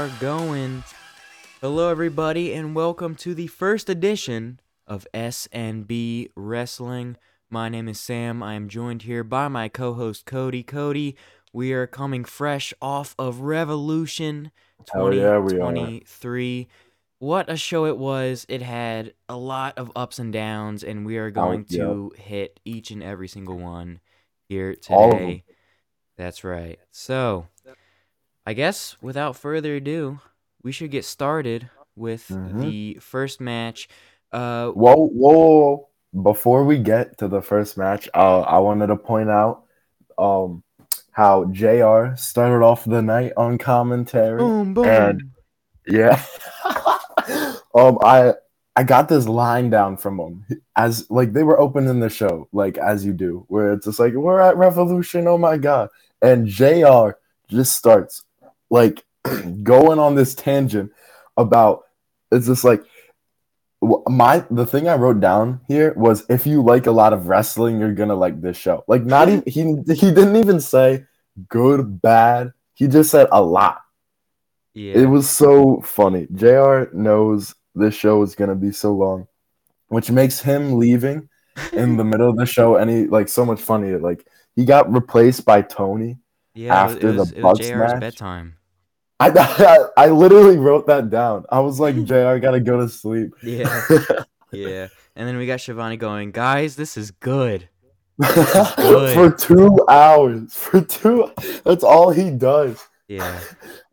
Are going. Hello, everybody, and welcome to the first edition of SNB Wrestling. My name is Sam. I am joined here by my co host, Cody. Cody, we are coming fresh off of Revolution Hell yeah, 2023. What a show it was. It had a lot of ups and downs, and we are going yeah. to hit each and every single one here All of 'em. today. That's right. So, I guess without further ado, we should get started with Mhm. the first match. Uh, Whoa, whoa, whoa! Before we get to the first match, uh, I wanted to point out um, how Jr. started off the night on commentary. boom, boom. And- Yeah, um, I I got this line down from him as like they were opening the show, like as you do, where it's just like we're at Revolution, oh my god, and Jr. just starts like going on this tangent about it's just like my the thing I wrote down here was if you like a lot of wrestling, you're gonna like this show. Like not even he he didn't even say good, bad. He just said a lot. yeah. It was so funny. JR knows this show is gonna be so long, which makes him leaving in the middle of the show any like so much funnier. Like he got replaced by Tony. yeah, it was- after the Bucks JR's match. bedtime. I, I I literally wrote that down. I was like, JR I gotta go to sleep. Yeah, yeah. And then we got Schiavone going, guys, this is good. for two hours. For two that's all he does. Yeah,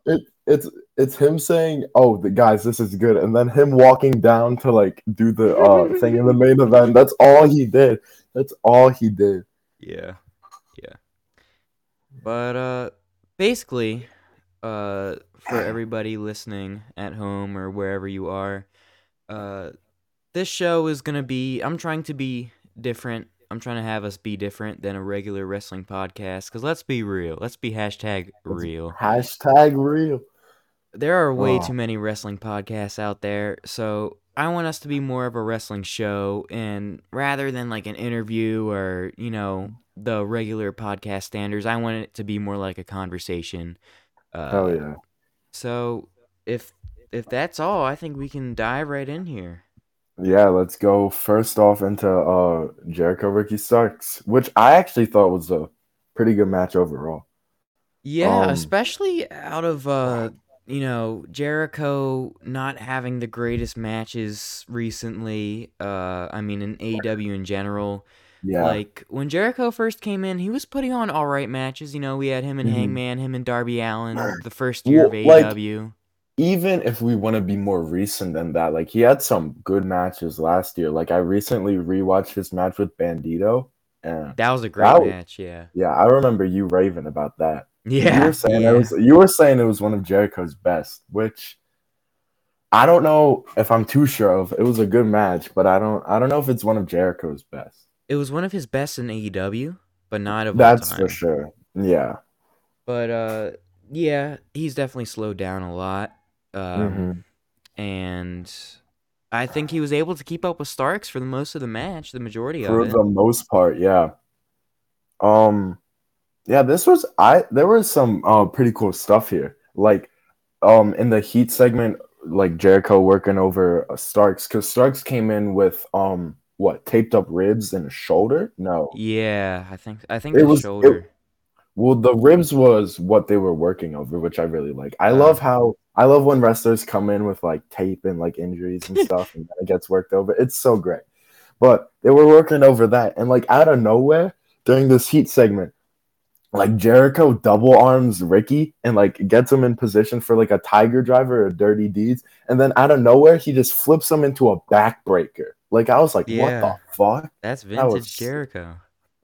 It it's it's him saying, "Oh, the guys, this is good," and then him walking down to like do the uh, thing in the main event. That's all he did. That's all he did. yeah, yeah. But uh, basically, uh, for everybody listening at home or wherever you are, uh, this show is gonna be. I'm trying to be different. I'm trying to have us be different than a regular wrestling podcast. Cause let's be real. Let's be hashtag real. Hashtag real. there are way Oh. too many wrestling podcasts out there so i want us to be more of a wrestling show and rather than like an interview or you know the regular podcast standards i want it to be more like a conversation uh, Hell yeah. so if if that's all i think we can dive right in here Yeah, let's go first off into uh Jericho Ricky Starks, which I actually thought was a pretty good match overall. yeah Um, especially out of uh you know jericho not having the greatest matches recently uh i mean in aew in general Yeah. Like when Jericho first came in, he was putting on all right matches. You know, we had him and Mhm. Hangman, him and Darby Allin, the first year of Well, like- even if we want to be more recent than that, like he had some good matches last year. Like I recently rewatched his match with Bandito, and that was a great was- match. Yeah, yeah, I remember you raving about that. Yeah. you were saying yeah. it was you were saying it was one of Jericho's best, which I don't know if I'm too sure of. It was a good match, but I don't I don't know if it's one of Jericho's best. It was one of his best in AEW, but not of That's for sure. Yeah. But uh, yeah, he's definitely slowed down a lot. Um, Mhm. and I think he was able to keep up with Starks for the most of the match, the majority For of it. For the most part, yeah. Um yeah, this was I there was some uh pretty cool stuff here. Like um in the heat segment like Jericho working over uh, Starks cuz Starks came in with um what, taped up ribs and a shoulder? No. yeah, I think I think It the was- it- Well, the ribs was what they were working over, which I really like. I Uh. love how I love when wrestlers come in with like tape and like injuries and stuff, and it gets worked over. It's so great. But they were working over that, and like out of nowhere during this heat segment, like Jericho double arms Ricky and like gets him in position for like a tiger driver or dirty deeds, and then out of nowhere he just flips him into a backbreaker. Like I was like, Yeah. what the fuck? That's vintage was- Jericho.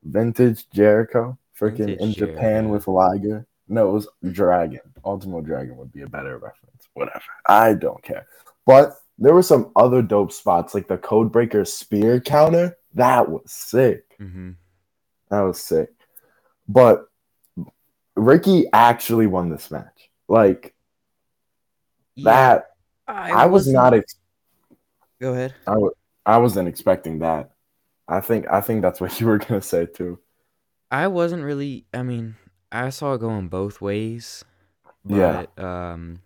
vintage Jericho, freaking Vintage in Japan Jericho. with Liger. No, it was Dragon. Ultimo Dragon would be a better reference. Whatever. I don't care. But there were some other dope spots, like the Codebreaker spear counter. That was sick. hmm That was sick. But Ricky actually won this match. Like that, I, was wasn't- not. Ex- Go ahead. I, w- I wasn't expecting that. I think. I think that's what you were gonna say too. I wasn't really. I mean, I saw it going both ways. Yeah. But um,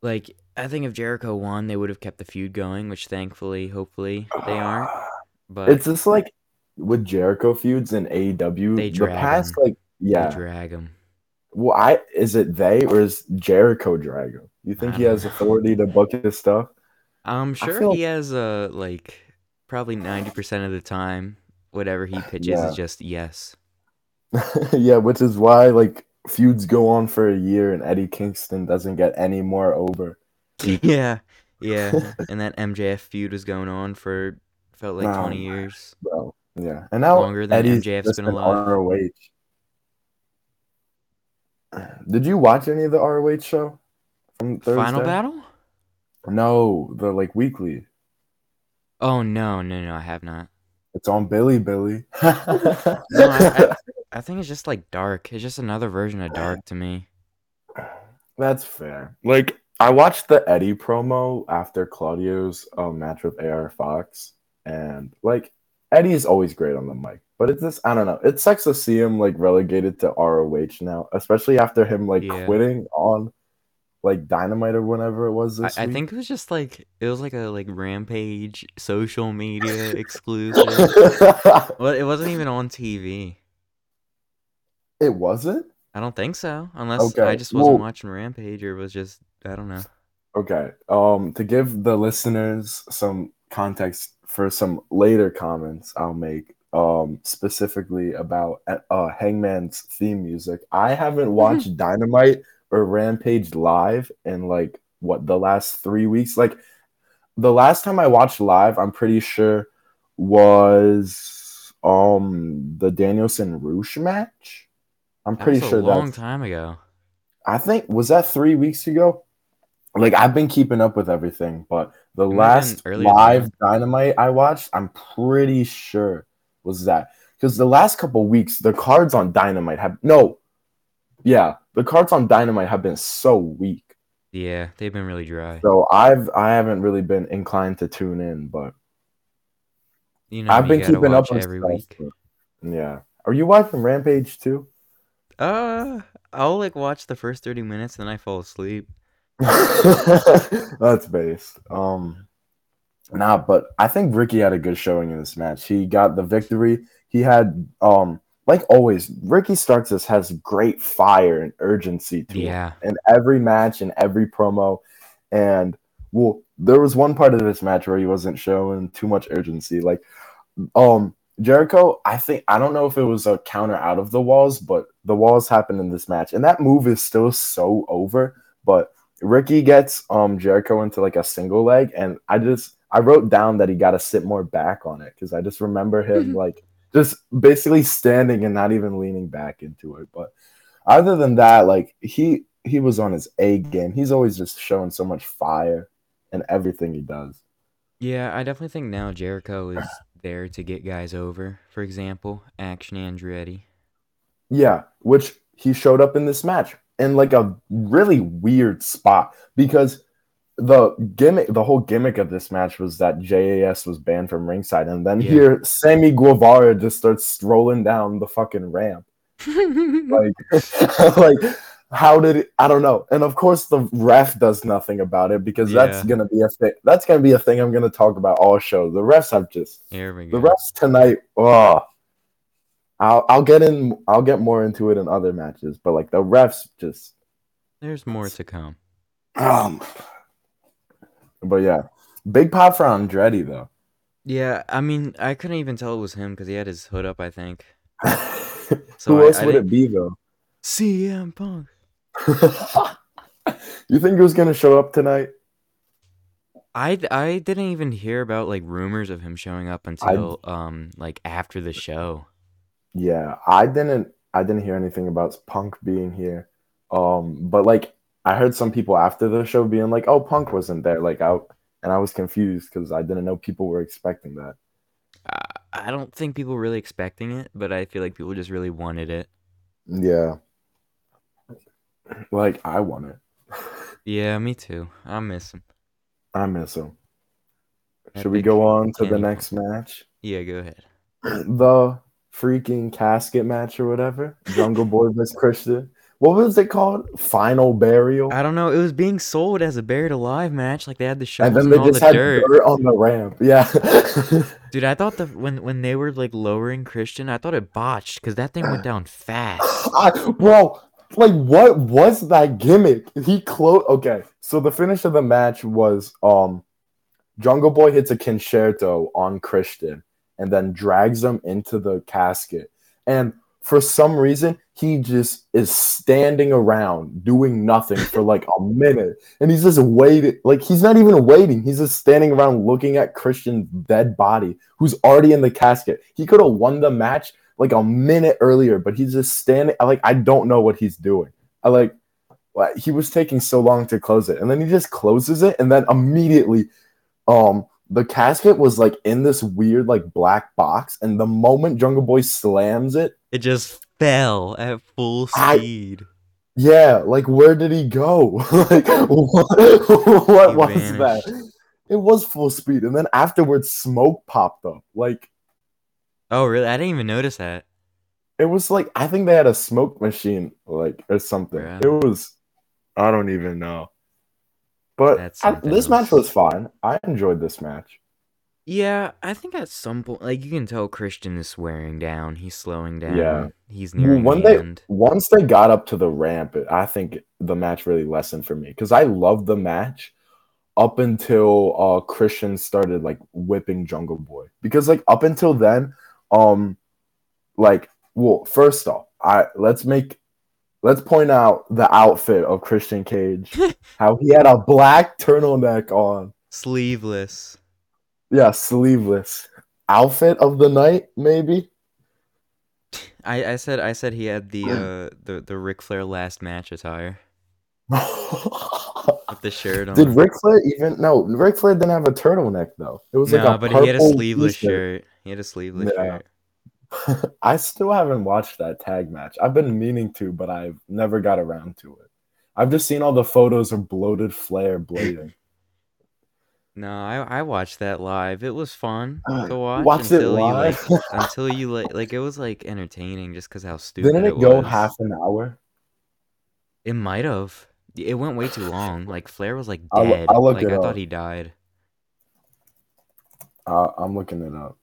like I think if Jericho won, they would have kept the feud going, which thankfully, hopefully, they aren't. But It's just like with Jericho feuds in AEW. They the drag past, 'em. like, yeah. they drag him. Well, I is it they or is Jericho drag him? You think he has know. authority to book his stuff? Um, I'm sure feel- he has a like probably ninety percent of the time, whatever he pitches Yeah. is just yes. yeah, which is why like feuds go on for a year and Eddie Kingston doesn't get any more over. yeah, yeah. and that MJF feud was going on for felt like No. twenty years. Bro. Yeah. And now Longer than Eddie's MJF's been alive. ROH. Did you watch any of the ROH show from Thursday? Final battle? No, the like weekly. Oh no, no, no, I have not. It's on Billy Billy. No, I, I, I think it's just like dark. It's just another version of dark to me. That's fair. Like I watched the Eddie promo after Claudio's um, match with AR Fox, and like Eddie is always great on the mic, but it's just I don't know. It sucks to see him like relegated to ROH now, especially after him like Yeah. quitting on like Dynamite or whenever it was I, this I think it was just like it was like a like rampage social media exclusive. well, it wasn't even on TV. it wasn't. I don't think so, unless I just wasn't well- watching Rampage or was just I don't know. Okay. Um, to give the listeners some context for some later comments I'll make, um, specifically about uh Hangman's theme music. I haven't watched Dynamite or Rampage live in like what the last three weeks. Like the last time I watched live, I'm pretty sure was um the Danielson Rush match. I'm That pretty was a sure long time ago. I think was that three weeks ago. Like I've been keeping up with everything, but the It might have been last live that. Dynamite I watched, I'm pretty sure was that because the last couple weeks the cards on Dynamite have no, yeah, the cards on Dynamite have been so weak. Yeah, they've been really dry. So I've I haven't really been inclined to tune in, but You know, I've been keeping up every week. Yeah, are you watching Rampage too? Uh, I'll like watch the first thirty minutes, then I fall asleep. That's based. Um, nah, but I think Ricky had a good showing in this match. He got the victory. He had, um, like always, Ricky Starks this has great fire and urgency to him Yeah, in every match and every promo. And well, there was one part of this match where he wasn't showing too much urgency. Like, um, Jericho, I think I don't know if it was a counter out of the walls, but the walls happened in this match, and that move is still so over. But Ricky gets um Jericho into like a single leg, and I just I wrote down that he got to sit more back on it because I just remember him like just basically standing and not even leaning back into it. But other than that, like he he was on his A game. He's always just showing so much fire in everything he does. yeah. I definitely think now Jericho is there to get guys over. For example, Action Andretti. Yeah, which he showed up in this match in like a really weird spot because the gimmick, the whole gimmick of this match was that JAS was banned from ringside, and then Yeah. here Sammy Guevara just starts strolling down the fucking ramp. Like, like how did it, I don't know. And of course, the ref does nothing about it because that's gonna be a thing. That's gonna be a thing I'm gonna talk about all show. The refs have just Here we the go. refs tonight. Oh, I'll I'll get in. I'll get more into it in other matches, but like the refs just There's more to come. um. But yeah, big pop for Andretti though. Yeah, I mean, I couldn't even tell it was him because he had his hood up. I think. So Who I- else I would didn't- it be though? CM Punk. you think he was gonna show up tonight? I, I didn't even hear about like rumors of him showing up until um like after the show. Yeah, I didn't. I didn't hear anything about Punk being here. Um, but like I heard some people after the show being like, "Oh, Punk wasn't there." Like I and I was confused because I didn't know people were expecting that. I, I don't think people were really expecting it, but I feel like people just really wanted it. Yeah, like I want it. Yeah, me too. I miss him. I miss him. Should we go on to the next match? Yeah, go ahead. the freaking casket match or whatever. Jungle Boy vs Christian. What was it called? Final burial. I don't know. It was being sold as a buried alive match. Like they had the show and then and, they just the had dirt. dirt. on the ramp. Yeah. Dude, I thought the when when they were like lowering Christian, I thought it botched because that thing went down fast. I, bro, like what was that gimmick? He close. Okay, so the finish of the match was um, Jungle Boy hits a concerto on Christian and then drags him into the casket, and for some reason he just is standing around doing nothing for like a minute, and he's just waiting. Like he's not even waiting. He's just standing around looking at Christian's dead body, who's already in the casket. He could have won the match like a minute earlier, but he's just standing. I like I don't know what he's doing. I like like, he was taking so long to close it, and then he just closes it, and then immediately, um, the casket was like in this weird like black box, and the moment Jungle Boy slams it, It just fell at full I- speed. yeah, like where did he go? like what, what was vanished. that? It was full speed, and then afterwards, smoke popped up. Like Oh, really? I didn't even notice that. it was like I think they had a smoke machine, like or something. Yeah. It was I don't even know. But I, something this match was fine. I enjoyed this match. Yeah, I think at some point, like you can tell Christian is swearing down. He's slowing down. Yeah. he's Well, nearing when the they end. once they got up to the ramp, I think the match really lessened for me because I loved the match up until uh Christian started like whipping Jungle Boy because like up until then, um, like well, first off, I let's make let's point out the outfit of Christian Cage, how he had a black turtleneck on, Sleeveless. yeah, sleeveless outfit of the night, maybe. I, I said I said he had the uh the the Ric Flair last match attire with the shirt on. Did Ric Flair even no? Ric Flair didn't have a turtleneck though. It was no, like a but he had a purple sleeveless t-shirt. shirt. He had a sleeveless Yeah. shirt. I still haven't watched that tag match. I've been meaning to, but I've never got around to it. I've just seen all the photos of bloated Flair blading. No, I I watched that live. It was fun Uh, to watch watched it until you like until you like like it was like entertaining just because how stupid Didn't it it go was. half an hour? It might have. It went way too long. Like Flair was like I'll- dead. I'll look like I up. thought he died. Uh, I'm looking it up.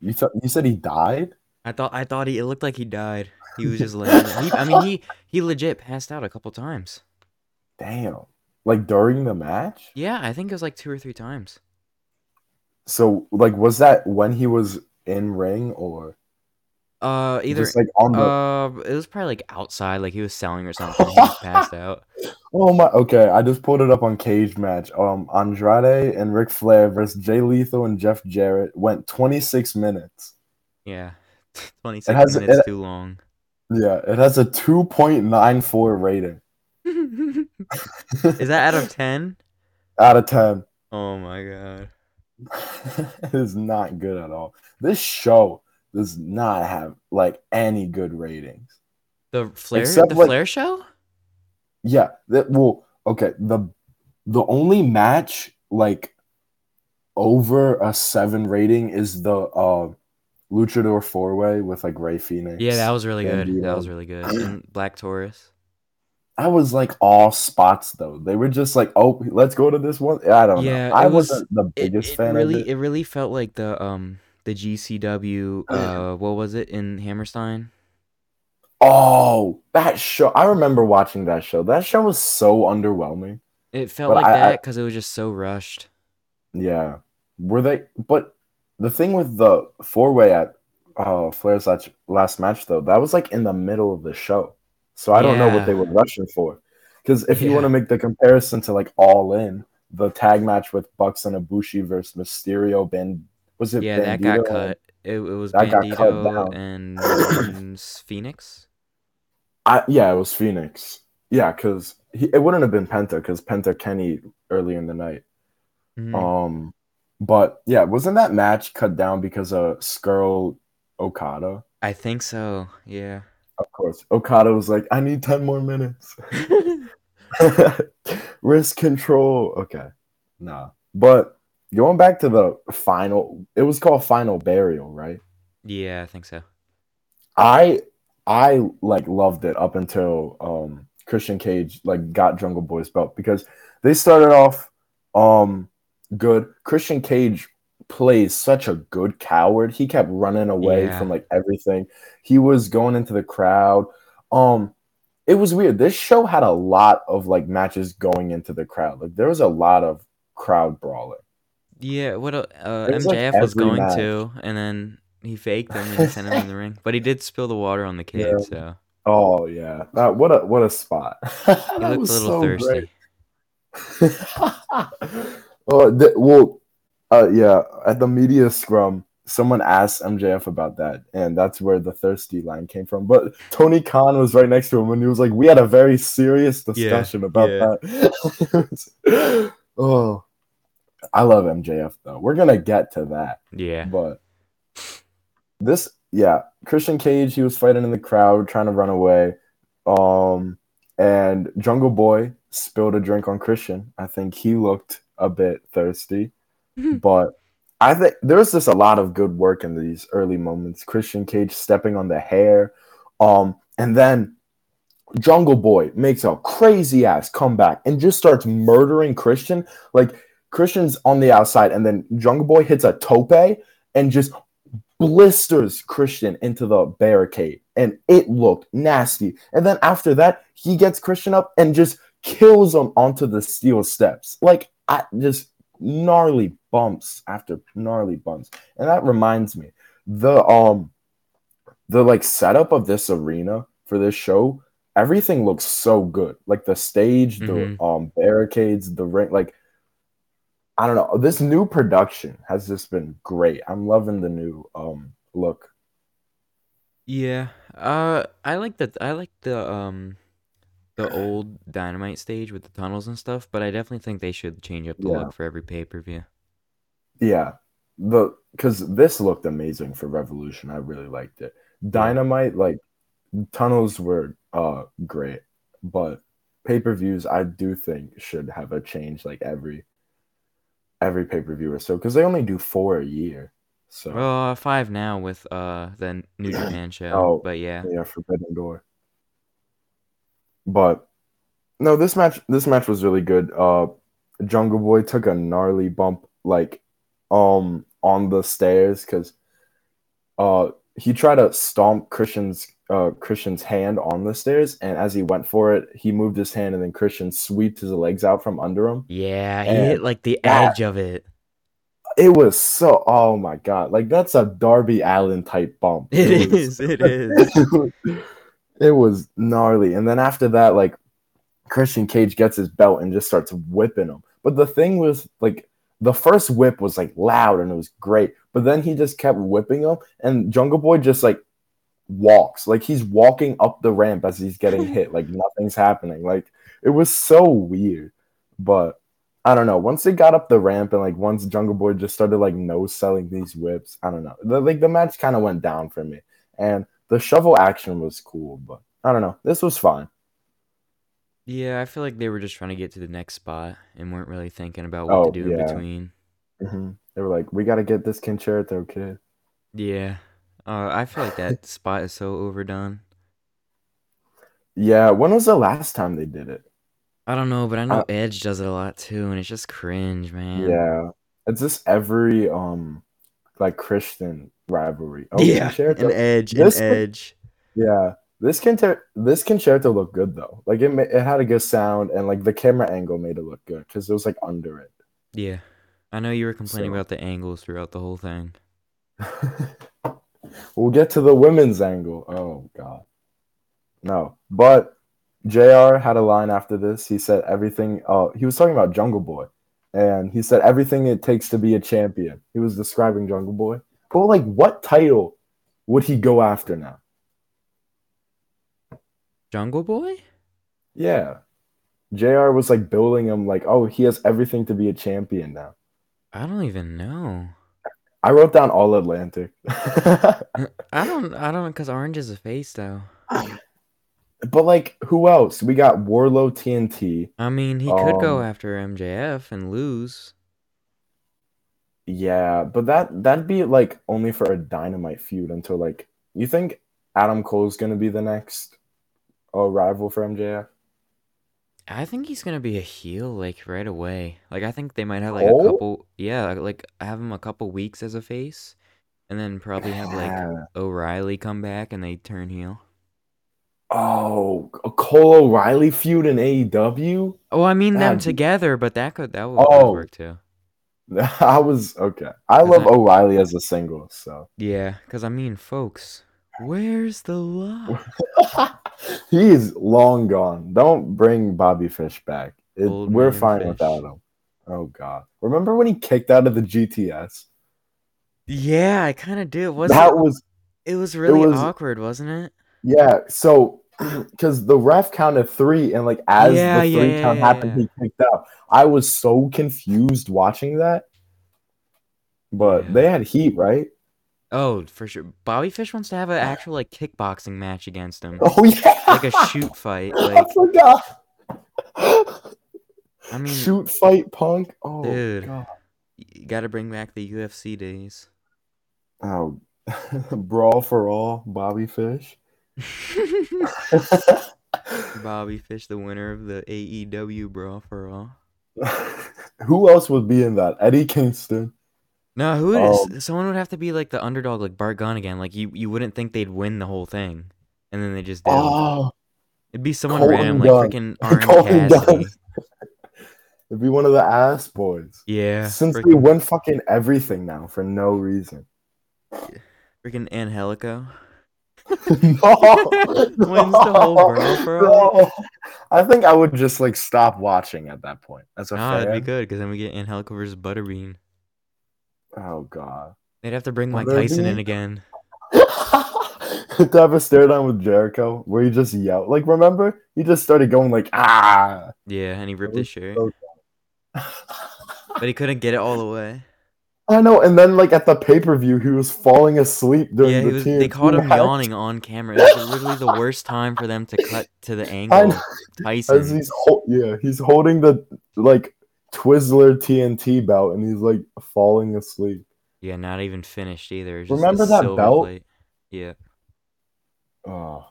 You th- you said he died? I thought I thought he it looked like he died. He was just laying there. He, I mean he he legit passed out a couple times. Damn! Like during the match? Yeah, I think it was like two or three times. So like, was that when he was in ring or Uh either just like on the? uh it was probably like outside, like he was selling or something. He passed out. Oh my! Okay, I just pulled it up on Cage Match. Um, Andrade and Ric Flair versus Jay Lethal and Jeff Jarrett went 26 minutes. Yeah. Twenty six has- minutes it- too long. Yeah, it has a 2.94 rating Is that out of ten? out of 10. Oh my god. it is not good at all. This show does not have like any good ratings. The Flair Except, the like- Flair show? Yeah, that well, okay. The the only match like over a seven rating is the uh Luchador four way with like Rey Fenix. Yeah, that was really good. That was really good. And Black Taurus. That was like all spots though. They were just like, oh, let's go to this one. I don't Yeah, know. I was- wasn't the It, biggest it fan really of it. it really felt like the um the GCW uh what was it in Hammerstein? Oh, that show! I remember watching that show. That show was so underwhelming. It felt But like I- that because it was just so rushed. Yeah, were they? But the thing with the four way at uh Flair's last, last match though, that was like in the middle of the show, so I don't know what they were rushing for. Because if you want to make the comparison to like All In, the tag match with Bucks and Ibushi versus Mysterio, Band was it? Yeah, that got cut. It, it was That Bandito and and Fenix. I, yeah, it was Fenix. Yeah, because it wouldn't have been Penta because Penta Kenny early in the night. Mhm. Um, but yeah, wasn't that match cut down because of Scurll Okada? I think so. Yeah. Of course, Okada was like, "I need ten more minutes." Risk control. Okay, nah. But going back to the final, it was called Final Burial, right? yeah, I think so. I I like loved it up until um Christian Cage like got Jungle Boy's belt because they started off um good. Christian Cage plays such a good coward. He kept running away Yeah. from like everything. He was going into the crowd. Um it was weird. This show had a lot of like matches going into the crowd. Like there was a lot of crowd brawling. Yeah, what uh, was, like, MJF was going match. to, and then he faked them and sent him in the ring. But he did spill the water on the kid, Yeah. so Oh yeah. That, what a what a spot. he looked a little so thirsty. oh, th- well, uh, yeah. At the media scrum, someone asked MJF about that, and that's where the thirsty line came from. But Tony Khan was right next to him, and he was like, "We had a very serious discussion about yeah. that." oh, I love MJF though. We're gonna get to that, Yeah, but this, yeah, Christian Cage, he was fighting in the crowd, trying to run away. Um, and Jungle Boy spilled a drink on Christian. I think he looked a bit thirsty, but I think there's just a lot of good work in these early moments. Christian Cage stepping on the hair, um, and then Jungle Boy makes a crazy ass comeback and just starts murdering Christian. Like Christian's on the outside, and then Jungle Boy hits a tope and just blisters Christian into the barricade, and it looked nasty. And then after that, he gets Christian up and just kills him onto the steel steps. Like I just gnarly bumps after gnarly bumps. And that reminds me, the um the like setup of this arena for this show, everything looks so good. Like the stage, the um barricades, the ring, like I don't know. This new production has just been great. I'm loving the new um look. yeah. Uh, I like that. I like the um, the old Dynamite stage with the tunnels and stuff. But I definitely think they should change up the Yeah. look for every pay per view. Yeah. The because this looked amazing for Revolution. I really liked it. Dynamite, like tunnels were uh great, but pay-per-views I do think should have a change like every every pay-per-view or so because they only do four a year. So Well, uh, five now with uh the New Japan show. Oh, but yeah, yeah, Forbidden Door. But no, this match this match was really good. Uh Jungle Boy took a gnarly bump like um on the stairs because uh he tried to stomp Christian's uh Christian's hand on the stairs and as he went for it, he moved his hand and then Christian sweeped his legs out from under him. yeah, he hit like the that- edge of it. It was so oh my god, like that's a Darby Allin type bump. It was- is. It is. it was gnarly. And then after that, like Christian Cage gets his belt and just starts whipping him. But the thing was, like, the first whip was like loud and it was great. But then he just kept whipping him, and Jungle Boy just like walks, like he's walking up the ramp as he's getting hit, like nothing's happening. Like it was so weird. But I don't know. Once they got up the ramp and like once Jungle Boy just started like no selling these whips, I don't know. The, like the match kind of went down for me. And the shovel action was cool, but I don't know. This was fine. Yeah, I feel like they were just trying to get to the next spot and weren't really thinking about what Oh, to do in yeah. between. hmm They were like, we got to get this concerto kid. Yeah. Uh, I feel like that spot is so overdone. Yeah. When was the last time they did it? I don't know, but I know Uh, Edge does it a lot too, and it's just cringe, man. Yeah. It's just every um like Christian rivalry. Oh, yeah. An Edge, an This could- Edge. Yeah. This concer- this concerto looked good though. Like it, ma- it had a good sound and like the camera angle made it look good because it was like under it. Yeah. I know you were complaining So- about the angles throughout the whole thing. we'll get to the women's angle. Oh god. No. But JR had a line after this. He said everything uh he was talking about Jungle Boy. And he said everything it takes to be a champion. He was describing Jungle Boy. But like what title would he go after now? Jungle Boy? Yeah. JR was like building him like, oh, he has everything to be a champion now. I don't even know. I wrote down all Atlantic. I don't. I don't. Cause Orange is a face though. but like who else? We got Wardlow TNT. I mean, he could go Um, after MJF and lose. Yeah, but that that'd be like only for a dynamite feud until like you think Adam Cole's gonna be the next uh, rival for MJF? I think he's gonna be a heel like right away. Like I think they might have like Cole? a oh? couple, yeah, like have him a couple weeks as a face, and then probably have like O'Reilly come back and they turn heel. Oh, a Cole O'Reilly feud in AEW? Oh, I mean them That'd be- together, but that could that would, Oh. work too. I was okay. I love that- O'Reilly as a single, so Yeah, because I mean, folks, where's the love? he's long gone. Don't bring Bobby Fish back. It- we're fine Fish. without him. Oh God! Remember when he kicked out of the GTS? Yeah, I kind of do. Was that it? was It was really was- awkward, wasn't it? yeah. So because the ref counted three, and like as Yeah, the three yeah, count yeah, happened, he kicked out. I was so confused watching that. But they had heat, right? Oh, for sure. Bobby Fish wants to have an uh, actual like kickboxing match against him, Oh yeah, like a shoot fight. I Like, forgot. I mean, Shoot fight punk. Oh Dude. god. you got to bring back the UFC days. Oh, brawl for all, Bobby Fish. Bobby Fish, the winner of the AEW Brawl for All. Who else would be in that? Eddie Kingston. No, who Um, is? Someone would have to be like the underdog, like Bart Gunn again. Like you, you wouldn't think they'd win the whole thing, and then they just did. Oh, It'd be someone Colton random, Gunn. like freaking Orange Colton Cassidy. Gunn. it'd be one of the ass boys. Yeah, Since they freaking, win fucking everything now for no reason. freaking Angelico. no, Wins the whole no. I think I would just like stop watching at that point. As a No, that'd be good because then we get Angelico versus Butterbean. Oh god. They'd have to bring Mike Tyson in again. to have a stare down with Jericho where he just yelled. Like, remember? He just started going like, ah. Yeah, and he ripped his shirt, so- but he couldn't get it all the way. I know. And then, like, at the pay per view, he was falling asleep during Yeah, the he was. They caught him match yawning on camera. It was literally the worst time for them to cut to the angle. Tyson. he's, yeah, he's holding the, like, Twizzler TNT belt and he's, like, falling asleep. Yeah, not even finished either. Just Remember that belt? plate. Yeah. Oh,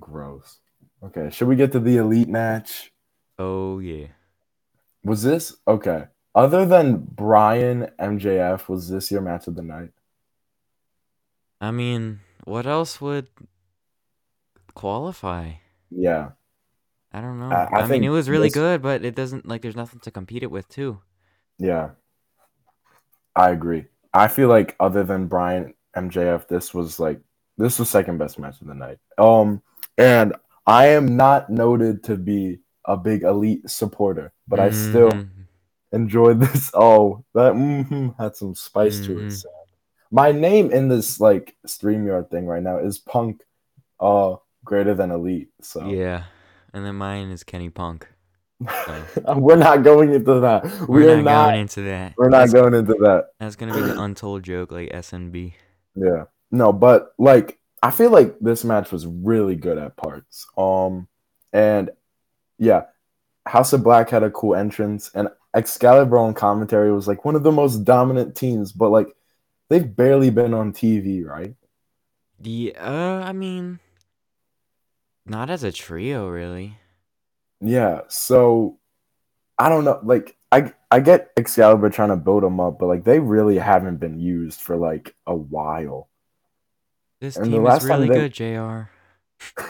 gross. Okay, should we get to the elite match? Oh yeah. Was this okay? Other than Bryan MJF, was this your match of the night? I mean, what else would qualify? Yeah, I don't know. I- I I, mean, it was really this- good, but it doesn't like there's nothing to compete it with too. yeah. I agree. I feel like other than Bryan MJF, this was like this was second best match of the night. Um, and I am not noted to be a big elite supporter, but I still Mhm. enjoyed this. Oh, that mhm had some spice to it. Mhm. So. My name in this like StreamYard thing right now is Punk, uh, greater than Elite. So Yeah. And then mine is Kenny Punk. we're not going into that. We're, We're, not, not. going into that. we're not that's, going into that. That's gonna be the untold joke, like SNB. Yeah. No, but like I feel like this match was really good at parts. Um, and yeah, House of Black had a cool entrance, and Excalibur on commentary was like one of the most dominant teams, but like they've barely been on TV, right? Yeah, uh, I mean, not as a trio, really. Yeah, so I don't know. Like I I get Excalibur trying to build them up, but like they really haven't been used for like a while. This And team is really they- good, Jr.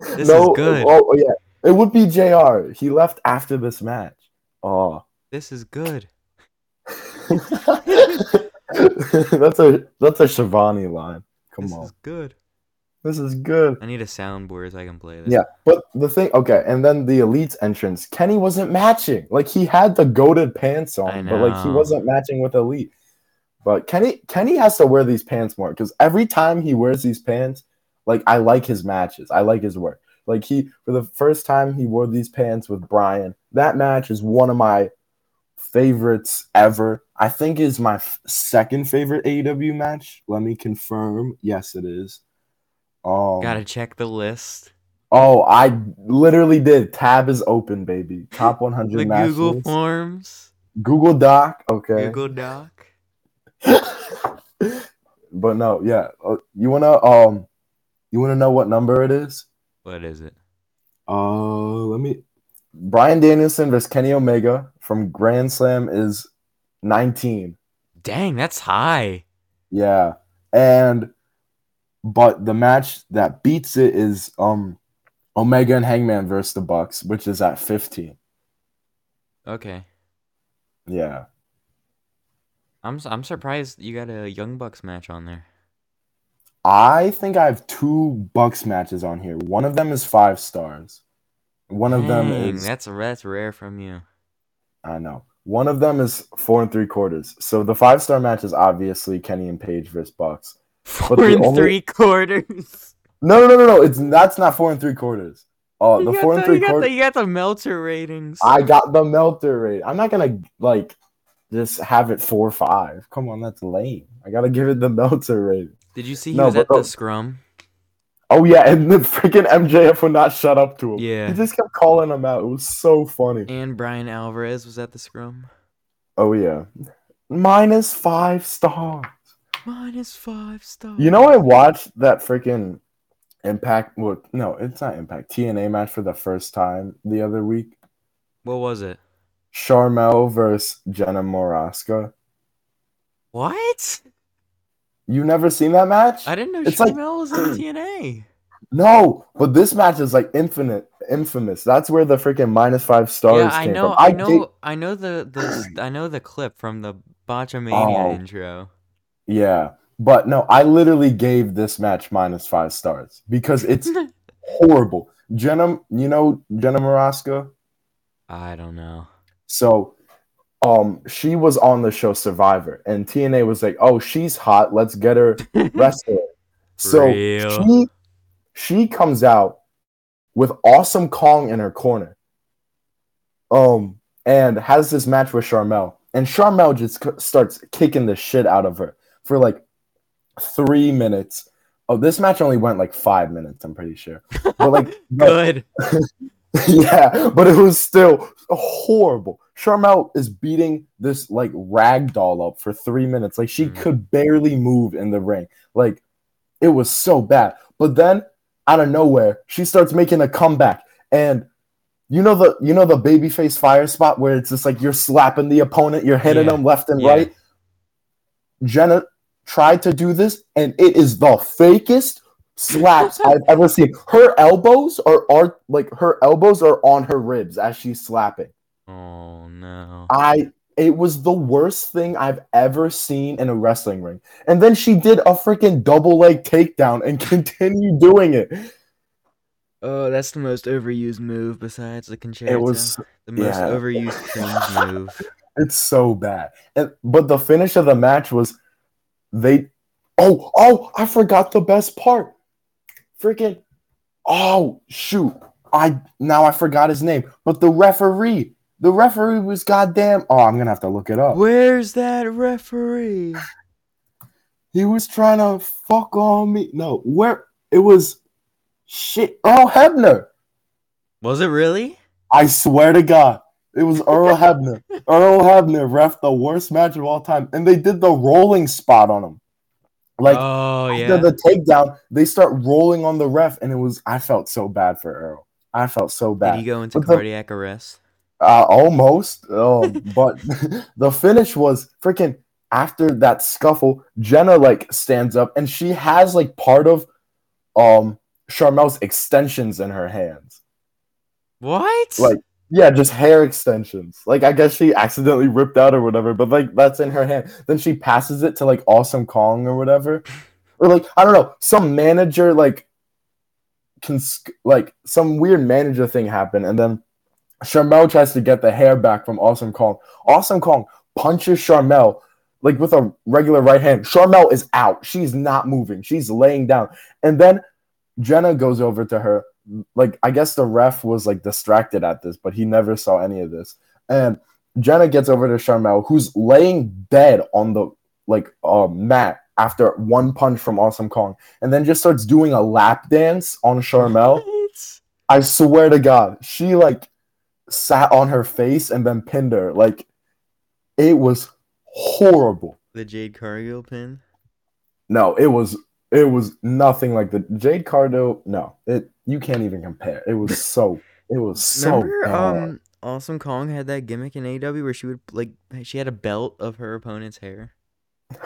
This is no, good. Oh, yeah, it would be Jr. He left after this match. Oh, This is good. that's a that's a Schiavone line. Come this on, is good. This is good. I need a soundboard so I can play this. Yeah, but the thing, okay, and then the Elite's entrance, Kenny wasn't matching. Like he had the goaded pants on, but like he wasn't matching with Elite. But Kenny, Kenny has to wear these pants more because every time he wears these pants, like I like his matches, I like his work. Like he, for the first time he wore these pants with Bryan. That match is one of my favorites ever. I think is my f- second favorite AEW match. Let me confirm. Yes, it is. Um, Gotta check the list. Oh, I literally did. Tab is open, baby. Top 100 The matches. Google Forms. Google, Doc. Okay. Google Doc. but no, yeah. Uh, You wanna um You want to know what number it is? What is it? Uh, let me. Bryan Danielson versus Kenny Omega from Grand Slam is 19. Dang, that's high. Yeah. And but the match that beats it is um Omega and Hangman versus the Bucks, which is at 15. Okay. Yeah. I'm I'm surprised you got a Young Bucks match on there. I think I have two Bucks matches on here. One of them is five stars. One of them is that's that's rare from you. I know. One of them is four and three quarters. So the five star match is obviously Kenny and Page versus Bucks. Four the and only- three quarters. No, no, no, no, no. It's that's not four and three quarters. Oh, You the got four and three you quarters. the, you got the Meltzer ratings. I got the Meltzer rate. I'm not gonna like just have it four or five. Come on, that's lame. I gotta give it the Meltzer rate. Did you see he No, was but at the the- scrum? Oh yeah, and the freaking MJF would not shut up to him. Yeah. He just kept calling him out. It was so funny. And Bryan Alvarez was at the scrum. Oh yeah. Minus five stars. Minus five stars. You know I watched that freaking Impact well no, it's not Impact. TNA match for the first time the other week. what was it? Sharmell versus Jenna Morasca. What? You never seen that match? I didn't know It's like- Sharmell was in TNA. No, but this match is like infinite, infamous. That's where the freaking minus five stars Yeah, I came know. from. I gave- know. I know the the I know the clip from the Botchamania Oh. intro. Yeah, but no, I literally gave this match minus five stars because it's horrible. Jenna, you know Jenna Morasca. I don't know. So, um, she was on the show Survivor, and TNA was like, "Oh, she's hot. Let's get her wrestling." So Real. she she comes out with Awesome Kong in her corner, um, and has this match with Sharmell, and Sharmell just starts kicking the shit out of her for like three minutes. Oh, this match only went like five minutes. I'm pretty sure, but like, Good. yeah, but it was still horrible. Sharmell is beating this like rag doll up for three minutes. Like she Mhm. could barely move in the ring. Like it was so bad. But then out of nowhere, she starts making a comeback. And you know the you know the babyface fire spot where it's just like you're slapping the opponent, you're hitting Yeah. them left and Yeah. right. Jenna tried to do this, and it is the fakest slaps I've ever seen. Her elbows are are like her elbows are on her ribs as she's slapping. Oh no. I it was the worst thing I've ever seen in a wrestling ring. And then she did a freaking double leg takedown and continued doing it. Oh, that's the most overused move besides the concerto. It was the most yeah. overused move. it's so bad. And but the finish of the match was they oh oh I forgot the best part. Freaking oh shoot. I now I forgot his name. But the referee, the referee was goddamn oh I'm gonna have to look it up. Where's that referee? He was trying to fuck on me. No, where it was shit. Earl Hebner. Was it really? I swear to God, it was Earl Hebner. Earl Hebner ref the worst match of all time, and they did the rolling spot on him. Like oh after yeah. the takedown, they start rolling on the ref, and it was. I felt so bad for Earl. I felt so bad. Did he go into But the- cardiac arrest? Uh, almost. Oh, but the finish was freaking after that scuffle. Jenna like stands up and she has like part of um Sharmell's extensions in her hands. What? Like yeah, just hair extensions. Like I guess she accidentally ripped out or whatever, but like that's in her hand. Then she passes it to like Awesome Kong or whatever. Or like I don't know, some manager like cons- like some weird manager thing happened and then Sharmell tries to get the hair back from Awesome Kong. Awesome Kong punches Sharmell like with a regular right hand. Sharmell is out. She's not moving. She's laying down. And then Jenna goes over to her. Like I guess the ref was like distracted at this, but he never saw any of this. And Jenna gets over to Sharmell, who's laying dead on the like uh, mat after one punch from Awesome Kong, and then just starts doing a lap dance on Sharmell. What? I swear to God, she like sat on her face and then pinned her. Like it was horrible. The Jade Cargill pin. No, it was It was nothing like the Jade Cardo. No, it you can't even compare. It was so. It was so. Remember, bad. um, Awesome Kong had that gimmick in AW where she would like she had a belt of her opponent's hair.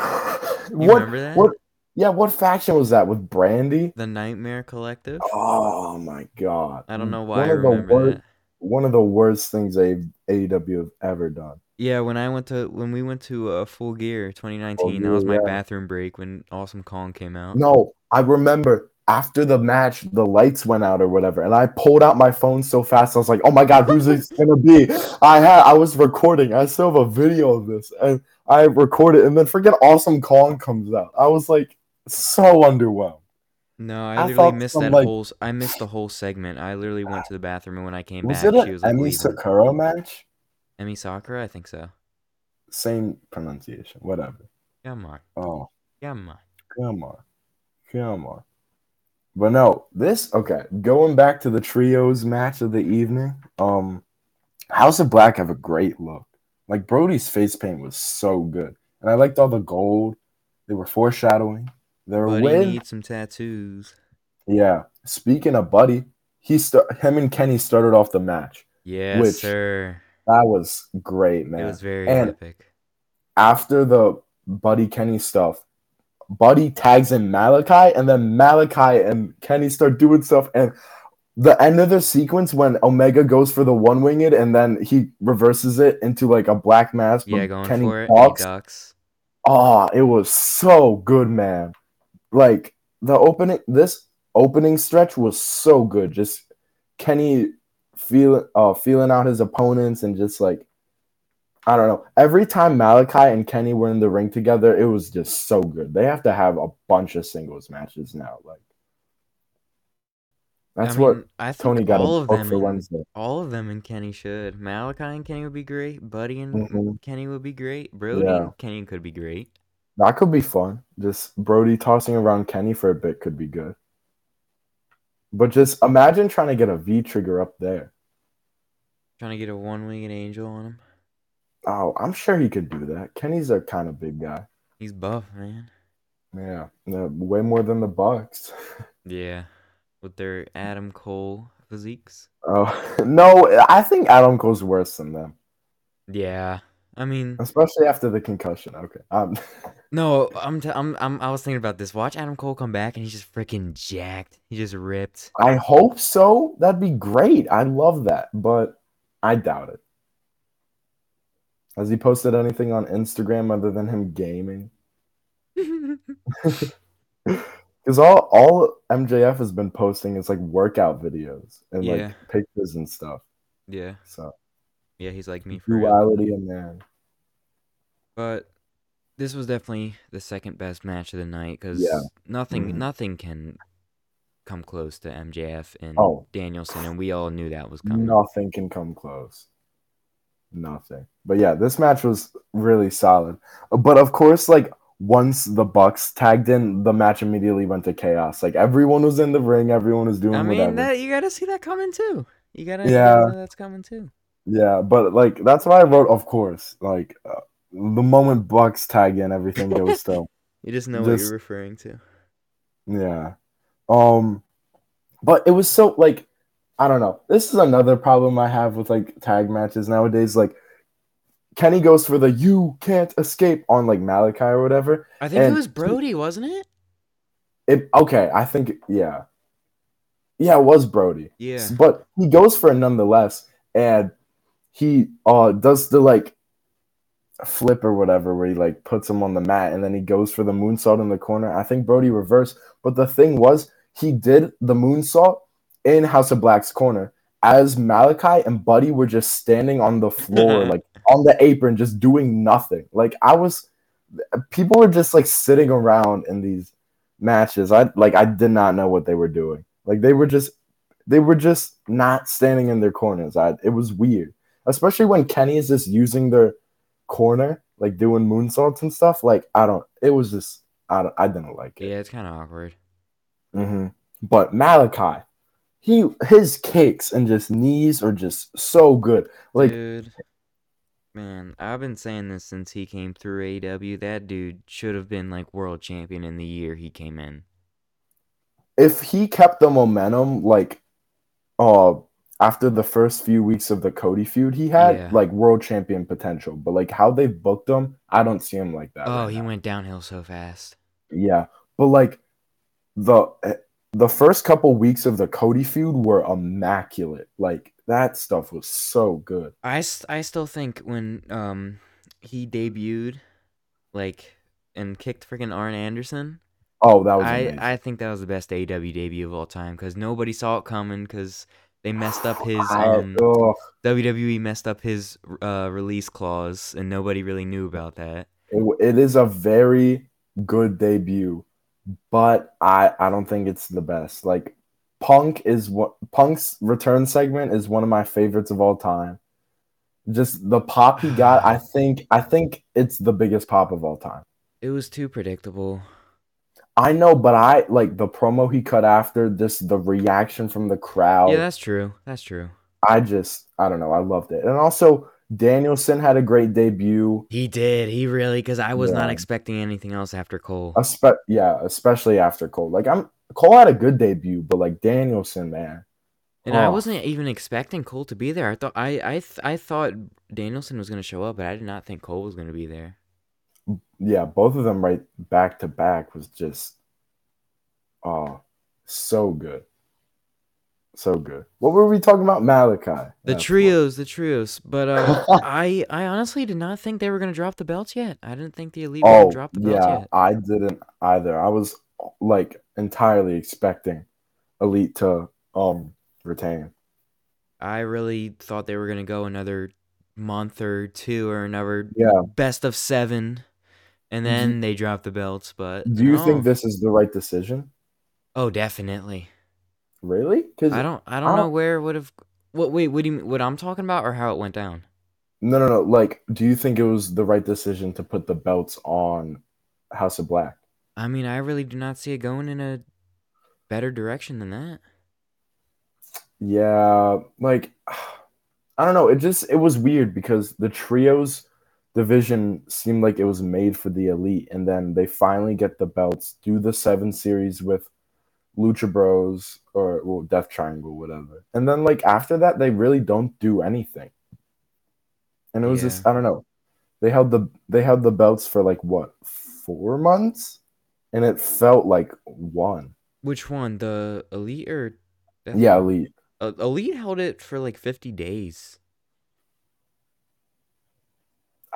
You what? remember that? What? Yeah. What faction was that with Brandi? The Nightmare Collective. Oh my god! I don't know why I One the remember wor- that. One of the worst things A- AEW have ever done. Yeah, when I went to when we went to uh, Full Gear 2019, that Gear, was my yeah. bathroom break when Awesome Kong came out. No, I remember after the match, the lights went out or whatever, and I pulled out my phone so fast. I was like, "Oh my god, who's this gonna be?" I had, I was recording. I still have a video of this, and I recorded. And then forget Awesome Kong comes out. I was like, so underwhelmed. No, I, I literally missed some, that like- whole. I missed the whole segment. I literally went to the bathroom, and when I came Was back, it she was like leaving. Sakura match? Emi Sakura, I think so. Same pronunciation, whatever. Come on, Oh, come on. come on, come on. But no, this okay. Going back to the trios match of the evening, um, House of Black have a great look. Like Brody's face paint was so good, and I liked all the gold. They were foreshadowing their Buddy win. needs some tattoos. Yeah. Speaking of Buddy, he st- him and Kenny started off the match. Yes, Which- sir. That was great, man. It was very And- epic. after the Buddy Kenny stuff, Buddy tags in Malakai, and then Malakai and Kenny start doing stuff. And the end of the sequence when Omega goes for the one winged and then he reverses it into like a Black Mass. Yeah, going Kenny for it. Ducks. Oh, it was so good, man. Like the opening, this opening stretch was so good. Just Kenny feeling, uh, feeling out his opponents and just like, I don't know. Every time Malakai and Kenny were in the ring together, it was just so good. They have to have a bunch of singles matches now. Like, that's I what I Tony got all of them for in- Wednesday. All of them and Kenny should. Malakai and Kenny would be great. Buddy and Mhm. Kenny would be great. Brody Yeah. and Kenny could be great. That could be fun. Just Brody tossing around Kenny for a bit could be good. But just imagine trying to get a V trigger up there. Trying to get a one winged angel on him. Oh, I'm sure he could do that. Kenny's a kind of big guy. He's buff, man. Yeah, no, way more than the Bucks. Yeah. With their Adam Cole physiques. Oh no, I think Adam Cole's worse than them, Yeah. I mean, especially after the concussion. Okay, um, no, I'm, t- I'm, I'm, I was thinking about this. Watch Adam Cole come back and he's just freaking jacked. He just ripped. I hope so. That'd be great. I love that, but I doubt it. Has he posted anything on Instagram other than him gaming? Because all all MJF has been posting is like workout videos and Yeah. like pictures and stuff. yeah. So Yeah, he's like me for duality of man. But this was definitely the second best match of the night because Yeah. nothing, Mhm. nothing can come close to MJF and Oh. Danielson, and we all knew that was coming. Nothing can come close. Nothing. But yeah, this match was really solid. But of course, like once the Bucks tagged in, the match immediately went to chaos. Like everyone was in the ring, everyone was doing I mean, whatever. that you gotta see that coming too. You gotta, Yeah. yeah, that's coming too. Yeah, but like that's why I wrote, of course. Like uh, the moment Bucks tag in, everything goes still. You just know what you're referring to. Yeah. Um but it was so like I don't know. This is another problem I have with like tag matches nowadays. Like Kenny goes for the you can't escape on like Malakai or whatever. I think it was Brody, wasn't it? It okay, I think yeah. Yeah, it was Brody. Yeah. But he goes for it nonetheless. And he uh does the like flip or whatever where he like puts him on the mat and then he goes for the moonsault in the corner. I think Brody reversed, but the thing was he did the moonsault in House of Black's corner as Malakai and Buddy were just standing on the floor, like on the apron, just doing nothing. Like I was people were just like sitting around in these matches. I like I did not know what they were doing. Like they were just they were just not standing in their corners. I it was weird. Especially when Kenny is just using their corner, like doing moonsaults and stuff. Like I don't it was just I don't, I didn't like it. Yeah, it's kind of awkward. hmm But Malakai, he his kicks and just knees are just so good. Like dude, man, I've been saying this since he came through AW. That dude should have been like world champion in the year he came in. if he kept the momentum like uh after the first few weeks of the Cody feud, he had Yeah. like world champion potential. But like how they booked him, I don't see him like that. Oh, right he now. went downhill so fast. Yeah, but like the the first couple weeks of the Cody feud were immaculate. Like that stuff was so good. I, I still think when um he debuted, like, and kicked freaking Arn Anderson, Oh, that was I amazing. I think that was the best AEW debut of all time because nobody saw it coming because they messed up his um WWE messed up his uh release clause and nobody really knew about that. it, it is a very good debut, but I I don't think it's the best. Like Punk is what Punk's return segment is one of my favorites of all time. Just the pop he got, I think I think it's the biggest pop of all time. It was too predictable. I know, but I like the promo he cut after, this, the reaction from the crowd. Yeah, that's true. That's true. I just I don't know, I loved it. And also Danielson had a great debut. He did. He really because I was not expecting anything else after Cole. Espe- yeah, especially after Cole. Like I'm Cole had a good debut, but like Danielson, man. And I Oh. wasn't even expecting Cole to be there. I thought I I th- I thought Danielson was gonna show up, but I did not think Cole was gonna be there. Yeah, both of them right back to back was just oh so good. So good. What were we talking about? Malakai. The That's trios, the trios. But uh, I I honestly did not think they were gonna drop the belts yet. I didn't think the elite what- Oh, gonna drop the belts yeah, yet. I didn't either. I was like entirely expecting Elite to um retain. I really thought they were gonna go another month or two or another Yeah. best of seven, and mm-hmm. then they dropped the belts. But Do you no. think this is the right decision? Oh, definitely. Really? Because I don't. I don't I know don't- where would have. What? Wait. What do you? mean- What I'm talking about, or how it went down? No, no, no. Like, do you think it was the right decision to put the belts on House of Black? I mean, I really do not see it going in a better direction than that. Yeah, like I don't know. It just it was weird because the trios division seemed like it was made for the elite, and then they finally get the belts, do the seven series with Lucha Bros or well, Death Triangle, whatever, and then like after that, they really don't do anything. And it was Yeah. just I don't know. They held the they held the belts for like what four months, and it felt like one. Which one? The elite or? Death Yeah, elite. Elite held it for like 50 days.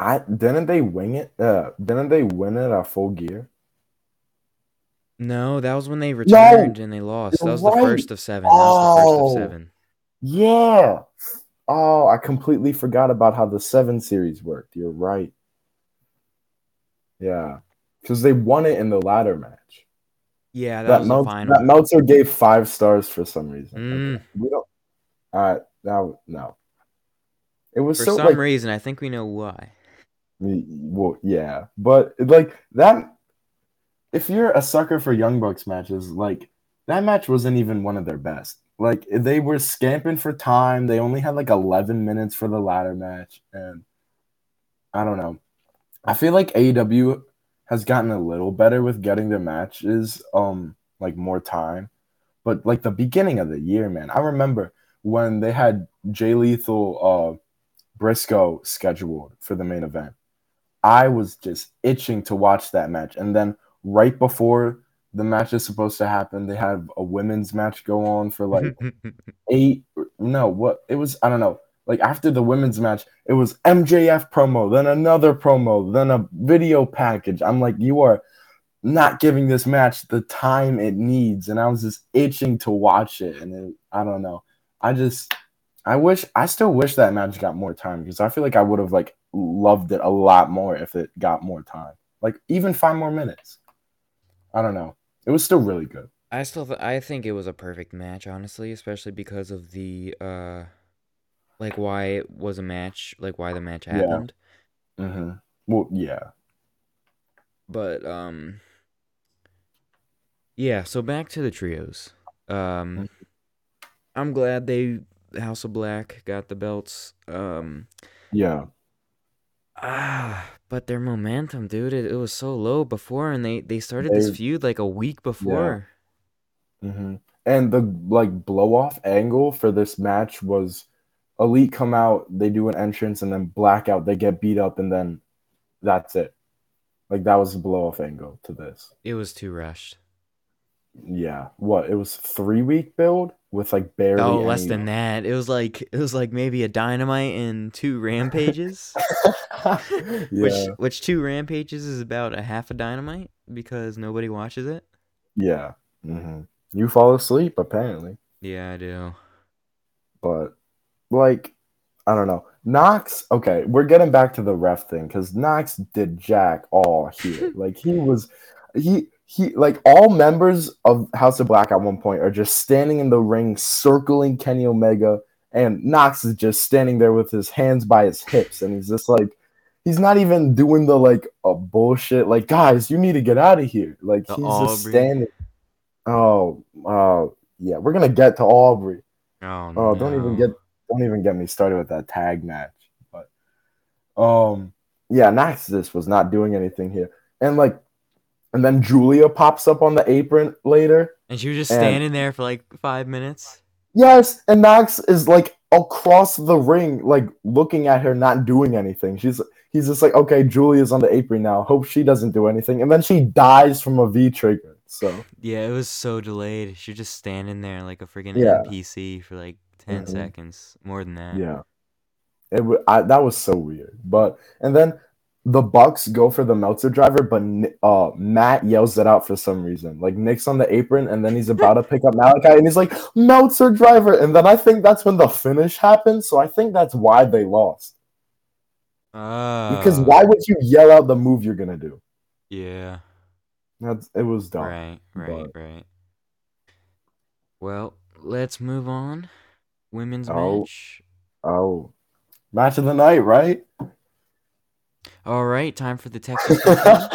I didn't they wing it? Uh, didn't they win it at full gear? No, that was when they returned and they lost. That was the first of seven. That was the Oh. first of seven. Yeah. Oh, I completely forgot about how the seven series worked. You're right. Yeah, because they won it in the ladder match. Yeah, that, That, was Mel- the final. that Meltzer gave five stars for some reason. Mm. Okay. We don't. Uh, no, no. It was For so some like reason, I think we know why. Well, yeah, but like that. If you're a sucker for Young Bucks matches, like that match wasn't even one of their best. Like they were scamping for time. They only had like 11 minutes for the ladder match, and I don't know. I feel like AEW has gotten a little better with getting their matches um like more time, but like the beginning of the year, man, I remember when they had Jay Lethal, uh, Briscoe scheduled for the main event. I was just itching to watch that match. And then right before the match is supposed to happen, they have a women's match go on for like eight. No, what it was, I don't know. Like after the women's match, it was MJF promo, then another promo, then a video package. I'm like, you are not giving this match the time it needs. And I was just itching to watch it. And it, I don't know. I just, I wish, I still wish that match got more time because I feel like I would have like loved it a lot more if it got more time. Like even five more minutes. I don't know. It was still really good. I still th- I think it was a perfect match, honestly, especially because of the uh like why it was a match, like why the match Yeah. happened. hmm Well, yeah. But um yeah, so back to the trios. Um I'm glad they House of Black got the belts. Um Yeah. Ah, but their momentum, dude, it, it was so low before and they they started this feud like a week before. hmm And the like blow off angle for this match was Elite come out, they do an entrance, and then Blackout, they get beat up, and then that's it. Like that was the blow off angle to this. It was too rushed. Yeah. What? It was three week build with like barely. Oh, less any- than that. It was like it was like maybe a dynamite and two rampages. yeah. Which which two rampages is about a half a dynamite because nobody watches it. Yeah. hmm You fall asleep apparently, Yeah, I do. but like, I don't know. Knox. Okay, we're getting back to the ref thing because Knox did jack all here. like he was, he he like all members of House of Black at one point are just standing in the ring circling Kenny Omega, and Knox is just standing there with his hands by his hips, and he's just like. He's not even doing the like a bullshit like guys, you need to get out of here. Like The he's just standing. Oh, oh, yeah, we're gonna get to Aubrey. Oh, Oh, don't even get don't even get me started with that tag match. But um yeah, Knox just was not doing anything here. And like and then Julia pops up on the apron later. And she was just And- standing there for like five minutes. Yes, and Knox is like across the ring, like looking at her, not doing anything. She's he's just like, okay, Julia's on the apron now. Hope she doesn't do anything. And then she dies from a V trigger. So Yeah, it was so delayed. She was just standing there like a freaking Yeah. NPC for like 10 Mhm. seconds, more than that. Yeah, it w- I, that was so weird. But and then the Bucks go for the Meltzer driver, but uh, Matt yells it out for some reason. Like Nick's on the apron, and then he's about to pick up Malakai, and he's like Meltzer driver, and then I think that's when the finish happened. So I think that's why they lost. Oh. Because why would you yell out the move you're gonna do? Yeah. That's it was dumb. Right, right, but- right. Well, let's move on. Women's Oh. match. Oh, match of the night, right? All right, time for the Texas. Death Match.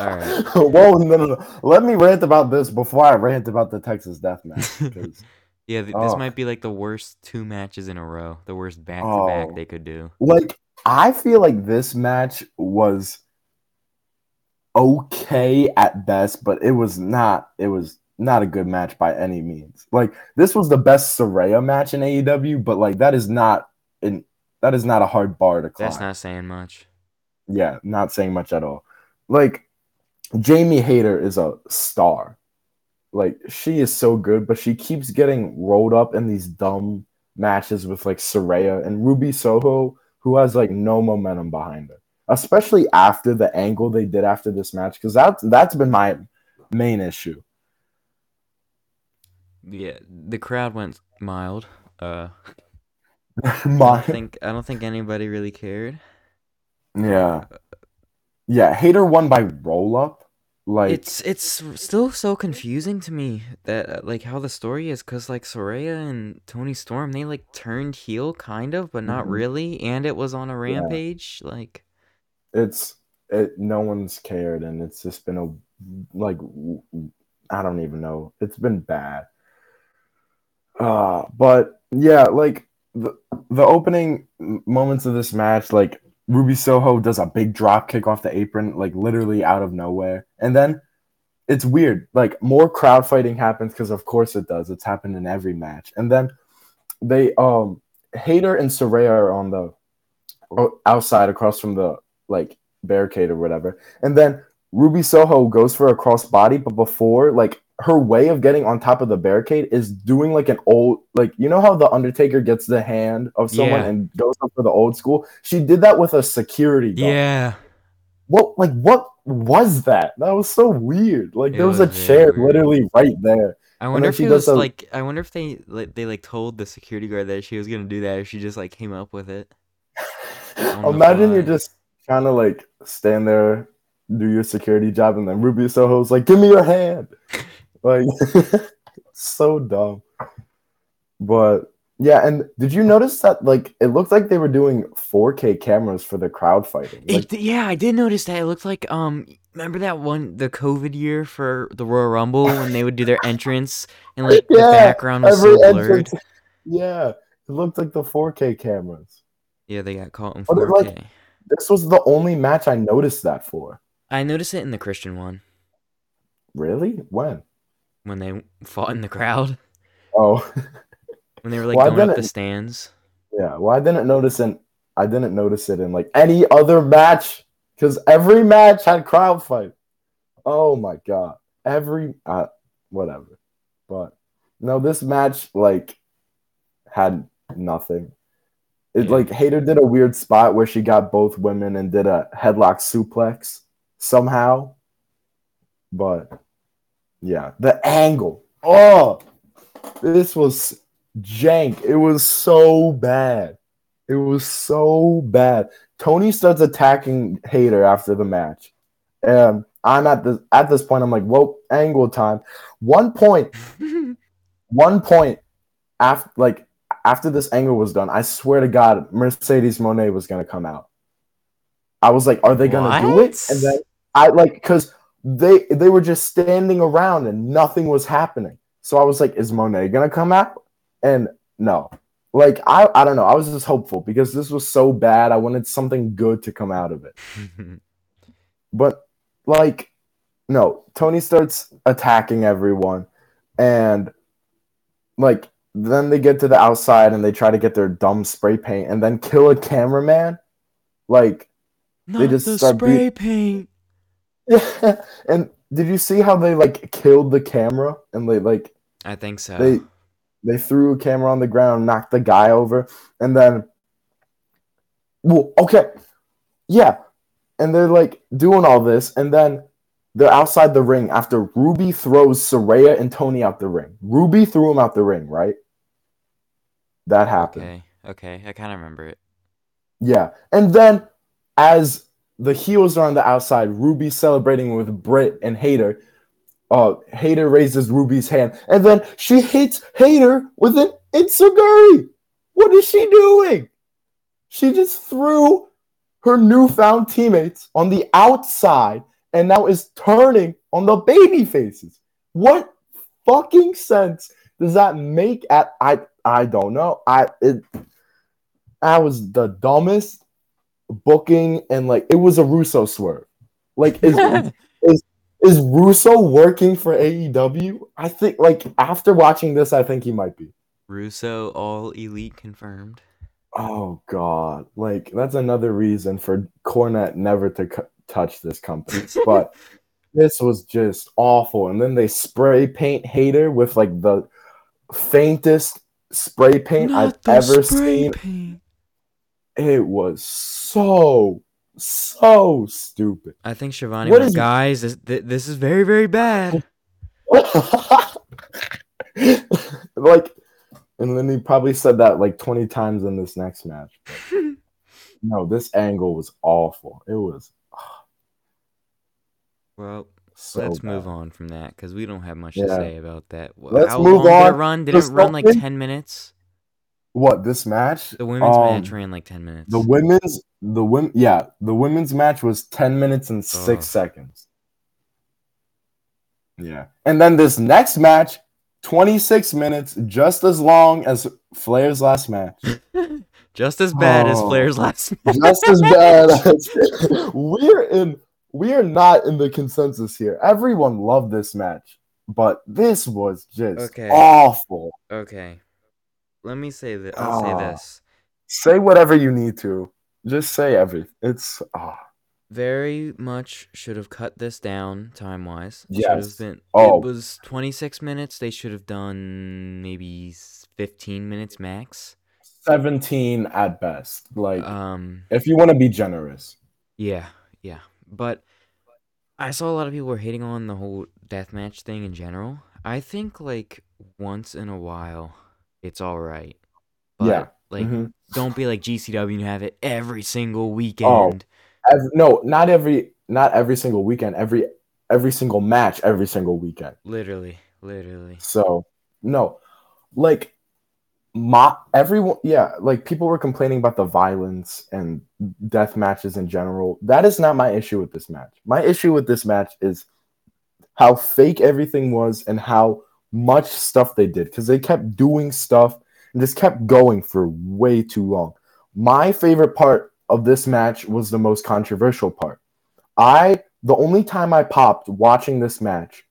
right. Whoa, no, no, no. Let me rant about this before I rant about the Texas Death Match. yeah, th- this Oh. might be like the worst two matches in a row. The worst back to Oh. back they could do. like, I feel like this match was okay at best, but it was not. It was not a good match by any means. Like, this was the best Saraya match in AEW, but like that is not an that is not a hard bar to climb. That's not saying much. Yeah, not saying much at all. Like Jamie Hayter is a star. Like she is so good, but she keeps getting rolled up in these dumb matches with like Saraya and Ruby Soho, who has like no momentum behind her. Especially after the angle they did after this match, because that's that's been my main issue. Yeah, the crowd went mild. Uh, I don't think I don't think anybody really cared. Yeah, yeah. Hayter won by roll up. Like It's it's still so confusing to me that uh, like how the story is because like Saraya and Toni Storm they like turned heel kind of but not Mhm. really and it was on a rampage like it's it no one's cared and it's just been a like I don't even know it's been bad uh but yeah like the, the opening moments of this match like ruby soho does a big drop kick off the apron like literally out of nowhere. And then it's weird like more crowd fighting happens because of course it does. It's happened in every match. And then they um Hayter and Saraya are on the outside across from the like barricade or whatever. And then Ruby Soho goes for a crossbody, but before like her way of getting on top of the barricade is doing like an old like you know how the Undertaker gets the hand of someone Yeah. and goes up for the old school. She did that with a security guard. yeah What like what was that? That was so weird. Like It there was, a was very chair weird. literally right there. I wonder if she was a- like I wonder if they like they like told the security guard that she was gonna do that or she just like came up with it Imagine you're just trying to like stand there, do your security job, and then Ruby Soho's like, "Give me your hand," like so dumb. But yeah, and did you notice that like it looked like they were doing 4K cameras for the crowd fighting? Like, d- yeah, I did notice that. It looked like um, remember that one the COVID year for the Royal Rumble when they would do their entrance and like the background was so blurred. entrance- yeah, it looked like the 4K cameras. Yeah, they got caught in 4K. like- This was the only match I noticed that for. I noticed it in the Christian one. Really? When? When they fought in the crowd Oh, when they were like Well, going up the stands. yeah. Well, I didn't notice it. I didn't notice it in like any other match because every match had crowd fight. Oh my god, every uh, whatever. But no, this match like had nothing. It Yeah. like Hayter did a weird spot where she got both women and did a headlock suplex somehow. But yeah, the angle. Oh, this was jank. It was so bad. It was so bad. Toni starts attacking Hayter after the match. And I'm at this at this point, I'm like, whoa, angle time. One point, one point after like after this angle was done, I swear to God, Mercedes Moné was gonna come out. I was like, are they gonna do it? And then I like because they they were just standing around and nothing was happening. So I was like, is Moné gonna come out? And no. Like I, I don't know. I was just hopeful because this was so bad. I wanted something good to come out of it. But like, no, Toni starts attacking everyone, and like then they get to the outside and they try to get their dumb spray paint and then kill a cameraman. Like, Not just the start spray paint. and did you see how they like killed the camera and they like I think so. they they threw a camera on the ground, knocked the guy over, and then well, okay, yeah, and they're like doing all this, and then they're outside the ring after Ruby throws Saraya and Toni out the ring. Ruby threw him out the ring, right? That happened. okay, okay, I kind of remember it. Yeah. And then as the heels are on the outside, Ruby celebrating with Britt and Hayter. Uh Hayter raises Ruby's hand, and then she hits Hayter with an enzuigiri. What is she doing? She just threw her newfound teammates on the outside and now is turning on the baby faces. What fucking sense does that make at I I don't know. I it that was the dumbest booking and like it was a Russo swerve. Like is is Russo working for AEW? I think like after watching this, I think he might be. Russo all elite confirmed. Oh god, like that's another reason for Cornette never to c- touch this company. But this was just awful. And then they spray paint Hayter with like the faintest spray paint I've the ever spray seen. paint. It was so so stupid. I think Schiavone What is- guys, this, this is very, very bad. like, and then he probably said that like 20 times in this next match. But no, this angle was awful. It was Well, so let's bad. move on from that because we don't have much to say about that. Let's How move long did it on run? Did it run like 10 minutes? What this match? The women's Um, match ran like 10 minutes. The women's the women yeah, the women's match was 10 minutes and 6 seconds. Yeah. And then this next match 26 minutes just as long as Flair's last match. Just as bad as Oh. Flair's last match. just as bad as we're in we are not in the consensus here. Everyone loved this match, but this was just Okay. awful. Okay. Let me say that. I'll say Ah. this. Say whatever you need to. Just say everything. It's ah. Very much should have cut this down time wise. Yes. been. Oh. It was 26 minutes. They should have done maybe 15 minutes max. 17 at best. Like Um. if you want to be generous. Yeah. Yeah. But I saw a lot of people were hating on the whole deathmatch thing in general. I think like once in a while, it's all right. But Yeah. like, Mhm. don't be like GCW and have it every single weekend. Ev- no, not every not every single weekend, every every single match every single weekend. Literally. Literally. So no, like my everyone, yeah, like people were complaining about the violence and death matches in general. That is not my issue with this match. My issue with this match is how fake everything was and how much stuff they did because they kept doing stuff and just kept going for way too long. My favorite part of this match was the most controversial part. I the only time I popped watching this match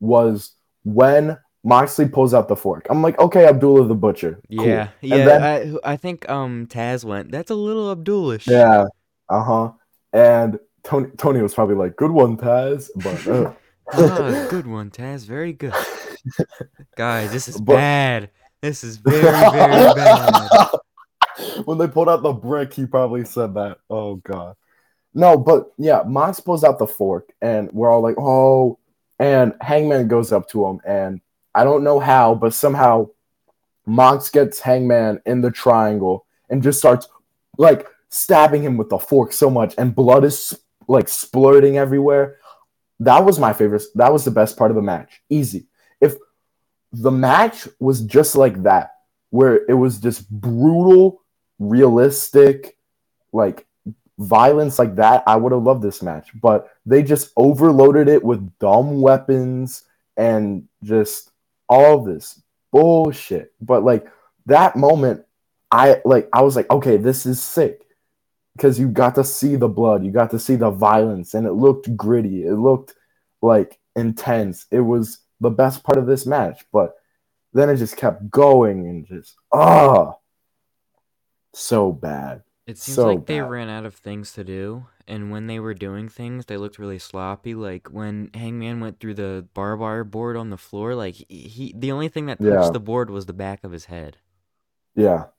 was when Moxley pulls out the fork. I'm like, okay, Abdullah the Butcher. Cool. Yeah, yeah. And then, I I think um Taz went. That's a little Abdulish. yeah, uh huh. And Tony Tony was probably like, good one, Taz. But uh, Ah, good one, Taz. Very good. Guys, this is But- bad. This is very, very bad. when they pulled out the brick, he probably said that. Oh god. No, but yeah, Mox pulls out the fork, and we're all like, oh. And Hangman goes up to him, and I don't know how, but somehow Mox gets Hangman in the triangle and just starts like stabbing him with the fork so much, and blood is like splurting everywhere. That was my favorite. That was the best part of the match. Easy. The match was just like that, where it was just brutal, realistic, like violence like that, I would have loved this match. But they just overloaded it with dumb weapons and just all this bullshit. But like that moment, I like I was like, okay, this is sick. Because you got to see the blood, you got to see the violence, and it looked gritty. It looked like intense. It was the best part of this match, but then it just kept going and just ah so bad. It seems So like they ran out of things to do, and when they were doing things, they looked really sloppy. Like when Hangman went through the barbed wire board on the floor, like he, he the only thing that touched Yeah. the board was the back of his head. Yeah.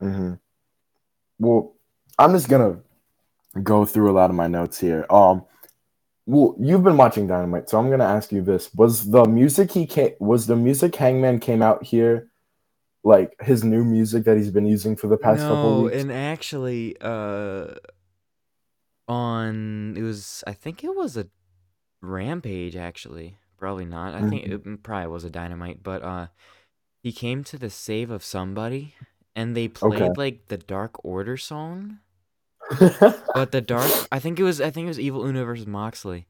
hmm Well, I'm just gonna go through a lot of my notes here. Um, well, you've been watching Dynamite, so I'm gonna ask you this: Was the music he came? Was the music Hangman came out here, like his new music that he's been using for the past couple No, weeks? and actually, uh, on it was I think it was a Rampage actually. Probably not. I think Mm-hmm. it probably was a Dynamite, but uh, he came to the save of somebody, and they played Okay. like the Dark Order song. But the dark, I think it was, I think it was Evil Uno versus Moxley,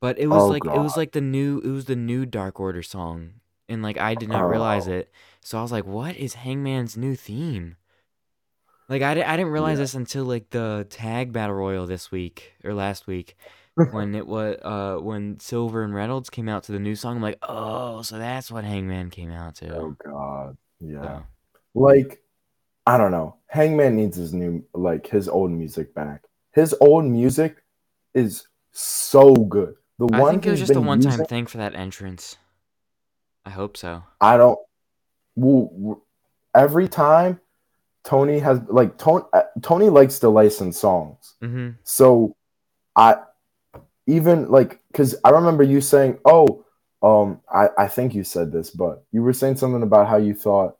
but it was Oh, like it was like the new, it was the new Dark Order song, and like I did not realize Oh. it, so I was like, what is Hangman's new theme? Like I, I didn't realize Yeah. this until like the tag battle royal this week or last week when it was uh when Silver and Reynolds came out to the new song. I'm like, oh, so that's what Hangman came out to. oh God, yeah. So, Like, I don't know. Hangman needs his new, like his old music back. His old music is so good. The I one think it was just a one-time using- thing for that entrance. I hope so. I don't. Well, every time Tony has like Tony, Tony likes to license songs. Mm-hmm. So I even like because I remember you saying, "Oh, um, I I think you said this, but you were saying something about how you thought,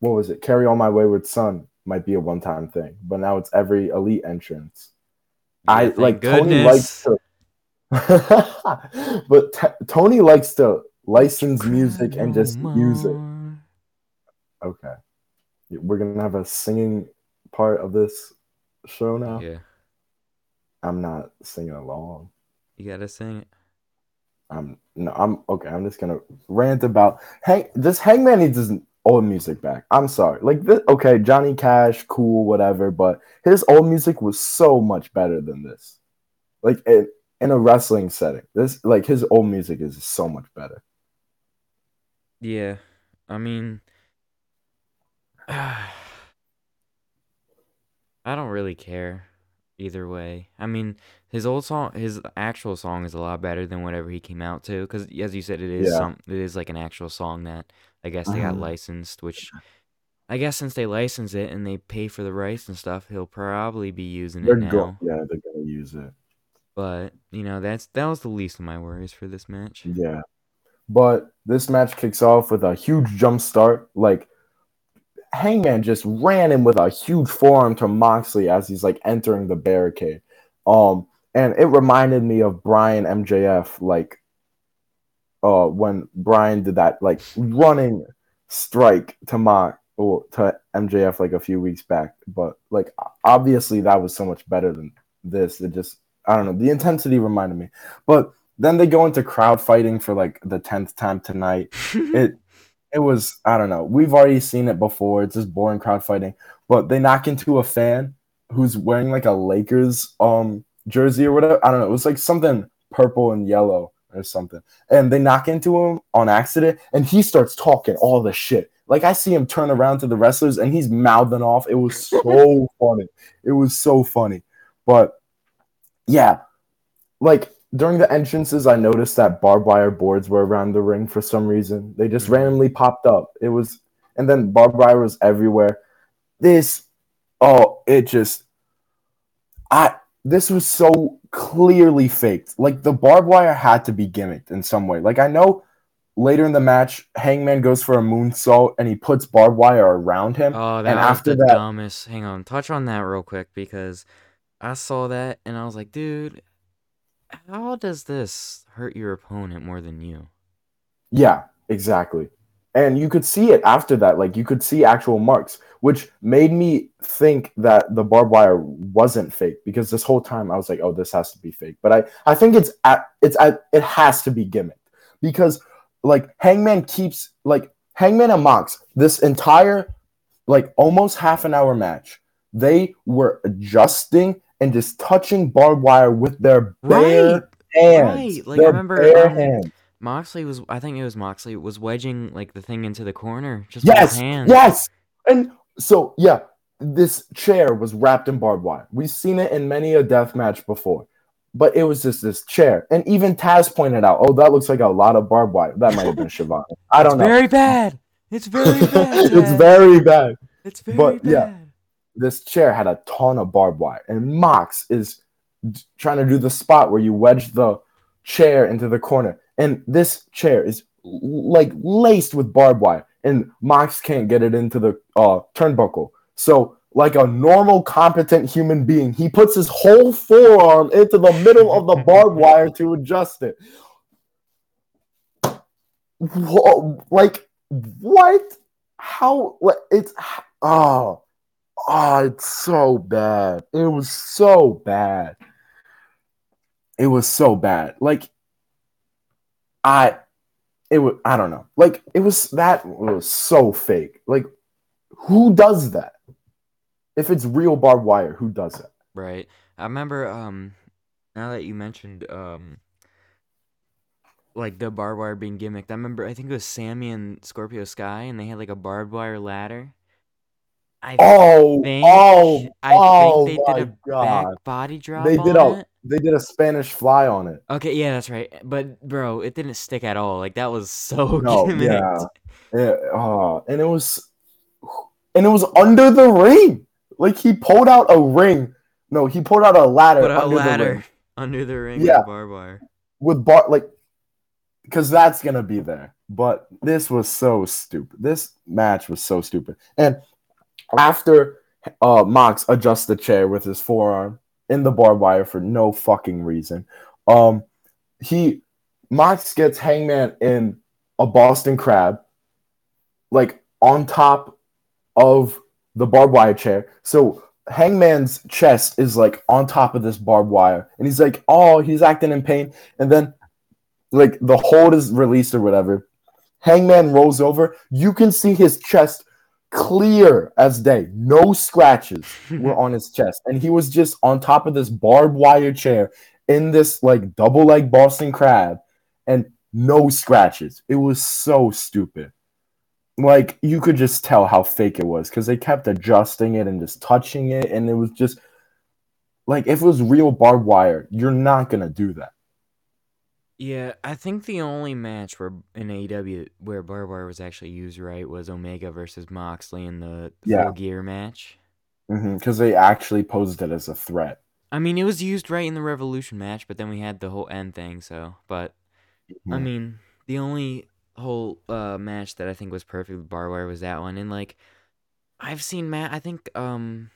what was it? Carry on my wayward son might be a one time thing, but now it's every elite entrance. I thank like Tony likes to, but t- Tony likes to license music and just use it. Okay, we're gonna have a singing part of this show now. Yeah, I'm not singing along. you gotta sing it. I'm no, I'm okay. I'm just gonna rant about Hang. This Hangman needs old music back. I'm sorry. Like this, okay, Johnny Cash, cool, whatever. But his old music was so much better than this. Like in, in a wrestling setting, this like his old music is so much better. Yeah, I mean, I don't really care either way. I mean, his old song, his actual song is a lot better than whatever he came out to. Because as you said, it is Yeah. some, it is like an actual song that I guess they got Mhm. licensed. Which I guess since they license it and they pay for the rights and stuff, he'll probably be using They're it now. go- yeah, they're gonna use it. But you know, that's that was the least of my worries for this match. Yeah. But this match kicks off with a huge jump start. Like Hangman just ran in with a huge forearm to Moxley as he's like entering the barricade. Um, and it reminded me of Bryan MJF, like uh when Bryan did that like running strike to Mox or to MJF like a few weeks back. But like obviously that was so much better than this. It just I don't know, the intensity reminded me. But then they go into crowd fighting for like the tenth time tonight. It it was I don't know. We've already seen it before. It's just boring crowd fighting. But they knock into a fan who's wearing like a Lakers um jersey or whatever. I don't know. It was like something purple and yellow. Or something, and they knock into him on accident, and he starts talking all the shit. Like I see him turn around to the wrestlers, and he's mouthing off. It was so funny. It was so funny, but yeah, like during the entrances, I noticed that barbed wire boards were around the ring for some reason. They just mm-hmm. randomly popped up. It was, and then barbed wire was everywhere. This, oh, it just, I, this was so clearly faked. Like the barbed wire had to be gimmicked in some way. Like I know later in the match, Hangman goes for a moonsault and he puts barbed wire around him. Oh, that and was after the that, dumbest. Hang on, touch on that real quick because I saw that and I was like, dude, how does this hurt your opponent more than you? Yeah, exactly. And you could see it after that. Like you could see actual marks, which made me think that the barbed wire wasn't fake because this whole time I was like, oh, this has to be fake. But I, I think it's at it's at it has to be gimmicked because like Hangman keeps like Hangman and Mox this entire like almost half an hour match. They were adjusting and just touching barbed wire with their bare Right, hands. right. Like, I remember, bare um, hands. Moxley was, I think it was Moxley, was wedging like the thing into the corner just with Yes, his hands. yes. And so, yeah, this chair was wrapped in barbed wire. We've seen it in many a death match before, but it was just this chair. And even Taz pointed out, oh, that looks like a lot of barbed wire. That might have been Schiavone. I don't know. Very bad. It's very bad. it's very bad. It's very bad. but, bad. yeah. This chair had a ton of barbed wire, and Mox is trying to do the spot where you wedge the chair into the corner, and this chair is like laced with barbed wire, and Mox can't get it into the uh, turnbuckle. So, like a normal, competent human being, he puts his whole forearm into the middle of the barbed wire to adjust it. Wha- Like what? How? It's oh, oh, it's so bad. It was so bad. It was so bad. Like I, it was. I don't know. Like it was that was so fake. Like who does that? If it's real barbed wire, who does that? Right. I remember um now that you mentioned um like the barbed wire being gimmicked, I remember I think it was Sammy and Scorpio Sky and they had like a barbed wire ladder. I Oh, think oh, I oh think they my did a god! back body drop They did a it. They did a Spanish fly on it. Okay, yeah, that's right. But bro, it didn't stick at all. Like that was so No, yeah. Yeah, oh, and it was, and it was under the ring. Like he pulled out a ring. No, he pulled out a ladder Put a under the ladder ring under the ring Yeah. with barbed wire. with bar like, because that's gonna be there. But this was so stupid. This match was so stupid. And after uh Mox adjusts the chair with his forearm in the barbed wire for no fucking reason, um, he Mox gets Hangman in a Boston Crab, like on top of the barbed wire chair. So Hangman's chest is like on top of this barbed wire, and he's like, oh, he's acting in pain, and then like the hold is released or whatever. Hangman rolls over. You can see his chest clear as day. No scratches were on his chest, and he was just on top of this barbed wire chair in this like double leg Boston crab, and no scratches. It was so stupid. Like you could just tell how fake it was because they kept adjusting it and just touching it, and it was just like if it was real barbed wire, you're not gonna do that. Yeah, I think the only match where in AEW where barbed wire was actually used right was Omega versus Moxley in the Yeah. full gear match. Because they actually posed it as a threat. I mean, it was used right in the Revolution match, but then we had the whole end thing. So, but I Mhm. mean, the only whole uh match that I think was perfect with barbed wire was that one. And like, I've seen Matt. I think um,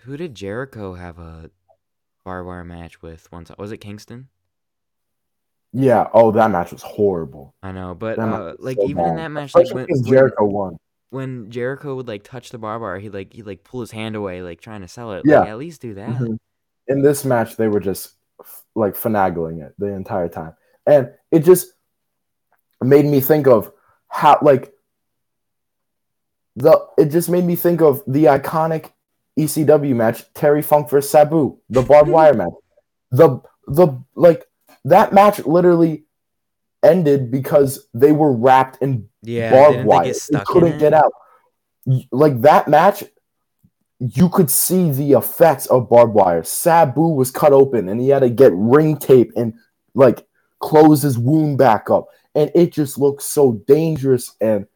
who did Jericho have a barbed wire match with once? Was it Kingston? Yeah. Oh, that match was horrible. I know, but uh, like so even in that match, like when, because when- Jericho won. when Jericho would like touch the barbed wire, he like he like pull his hand away, like trying to sell it. Yeah. Like, at least do that. Mhm. In this match, they were just f- like finagling it the entire time, and it just made me think of how like the. It just made me think of the iconic ECW match, Terry Funk versus Sabu, the barbed wire match. The the like that match literally ended because they were wrapped in Yeah, barbed wire. they They couldn't get out. Like that match, you could see the effects of barbed wire. Sabu was cut open and he had to get ring tape and like close his wound back up. And it just looked so dangerous and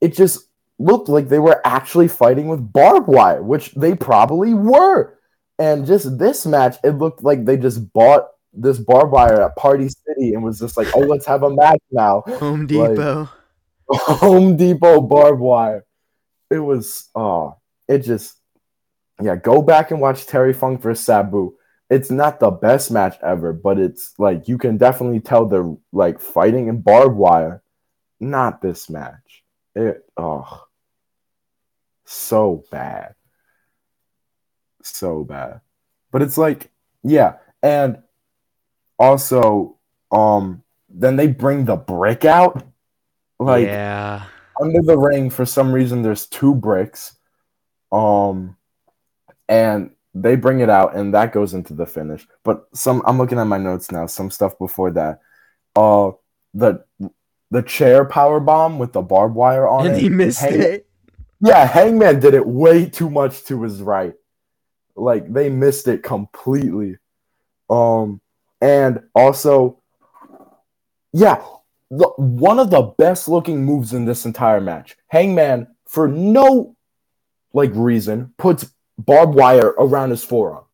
it just looked like they were actually fighting with barbed wire, which they probably were. And just this match, it looked like they just bought this barbed wire at Party City and was just like, oh, let's have a match now. Home Depot. Home Depot barbed wire. It was oh, it just yeah. Go back and watch Terry Funk versus Sabu. It's not the best match ever, but it's like you can definitely tell they're like fighting in barbed wire. Not this match. It oh, so bad, so bad. But it's like yeah, and also um then they bring the brick out. Like yeah. under the ring for some reason there's two bricks um and they bring it out and that goes into the finish. But some i'm looking at my notes now some stuff before that. Uh the the chair power bomb with the barbed wire on And it. he missed Hang- it. yeah hangman did it way too much to his right. Like they missed it completely. Um and also yeah the, one of the best looking moves in this entire match. Hangman, for no like reason, puts barbed wire around his forearm,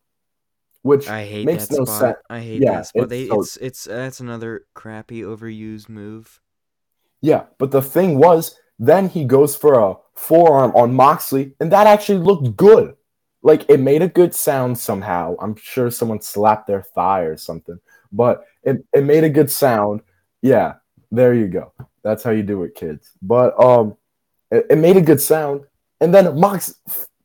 which I hate makes no spot. sense. I hate Yeah, that spot. it's They so- it's it's that's another crappy overused move. Yeah, but the thing was, then he goes for a forearm on Moxley, and that actually looked good. Like it made a good sound somehow. I'm sure someone slapped their thigh or something, but it, it made a good sound. Yeah, there you go. That's how you do it, kids. But um, it, it made a good sound, and then Mox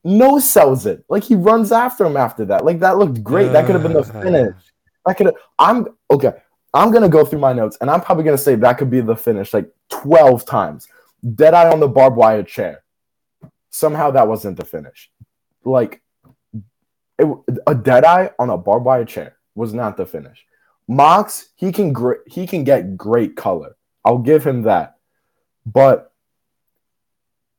no sells it. Like he runs after him after that. Like that looked great. that could have been the finish. That could have. I'm okay. I'm gonna go through my notes, and I'm probably gonna say that could be the finish like 12 times. Deadeye on the barbed wire chair. Somehow that wasn't the finish. Like it, a deadeye on a barbed wire chair was not the finish. Mox, he can gr- he can get great color. I'll give him that. But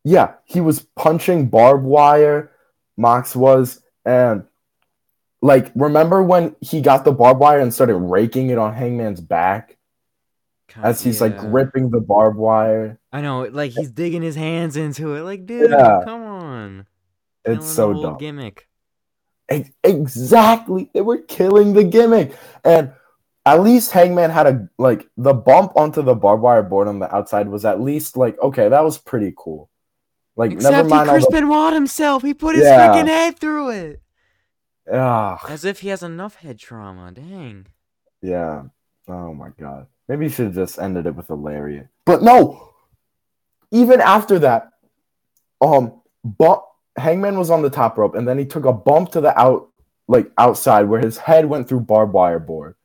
yeah, he was punching barbed wire. Mox was and like remember when he got the barbed wire and started raking it on Hangman's back Kinda- as he's like gripping the barbed wire. I know, like he's digging his hands into it. Like, dude, Yeah. come on. It's so dumb. Gimmick. Ex- Exactly. They were killing the gimmick. And at least Hangman had a like the bump onto the barbed wire board on the outside was at least like okay, that was pretty cool. Like never Except he mind all Chris the Benoit himself. He put his Yeah. freaking head through it. ah, As if he has enough head trauma. Dang. yeah. Oh my god. Maybe you should have just ended it with a lariat. But no. Even after that, um, bump, Hangman was on the top rope, and then he took a bump to the out, like outside, where his head went through barbed wire board,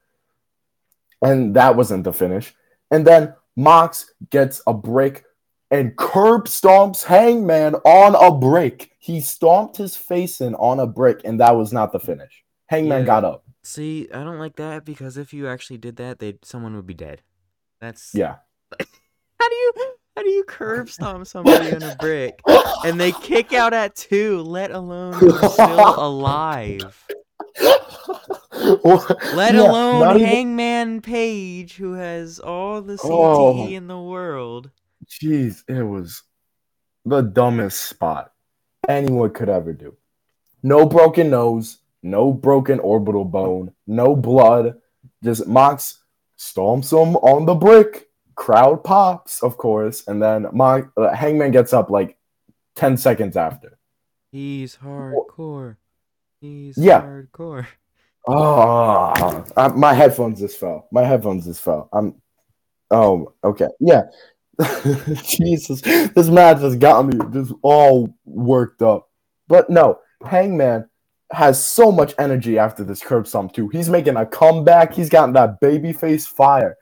and that wasn't the finish. And then Mox gets a break and curb stomps Hangman on a brick. He stomped his face in on a brick, and that was not the finish. Hangman Yeah. got up. See, I don't like that because if you actually did that, they someone would be dead. That's Yeah. How do you how do you curb stomp somebody on a brick and they kick out at two, let alone still alive? Let Yeah, alone even- Hangman Page, who has all the CTE Oh. in the world. Jeez, it was the dumbest spot anyone could ever do. No broken nose, no broken orbital bone, no blood. Just Mox stomps him on the brick. Crowd pops, of course, and then Mox, uh, Hangman gets up like ten seconds after. He's hardcore. He's Yeah. hardcore. Oh, uh, my headphones just fell. My headphones just fell. I'm. Oh, okay. Yeah. Jesus, this match has got me just all worked up. But no, Hangman has so much energy after this curb stomp too. He's making a comeback. He's gotten that babyface fire.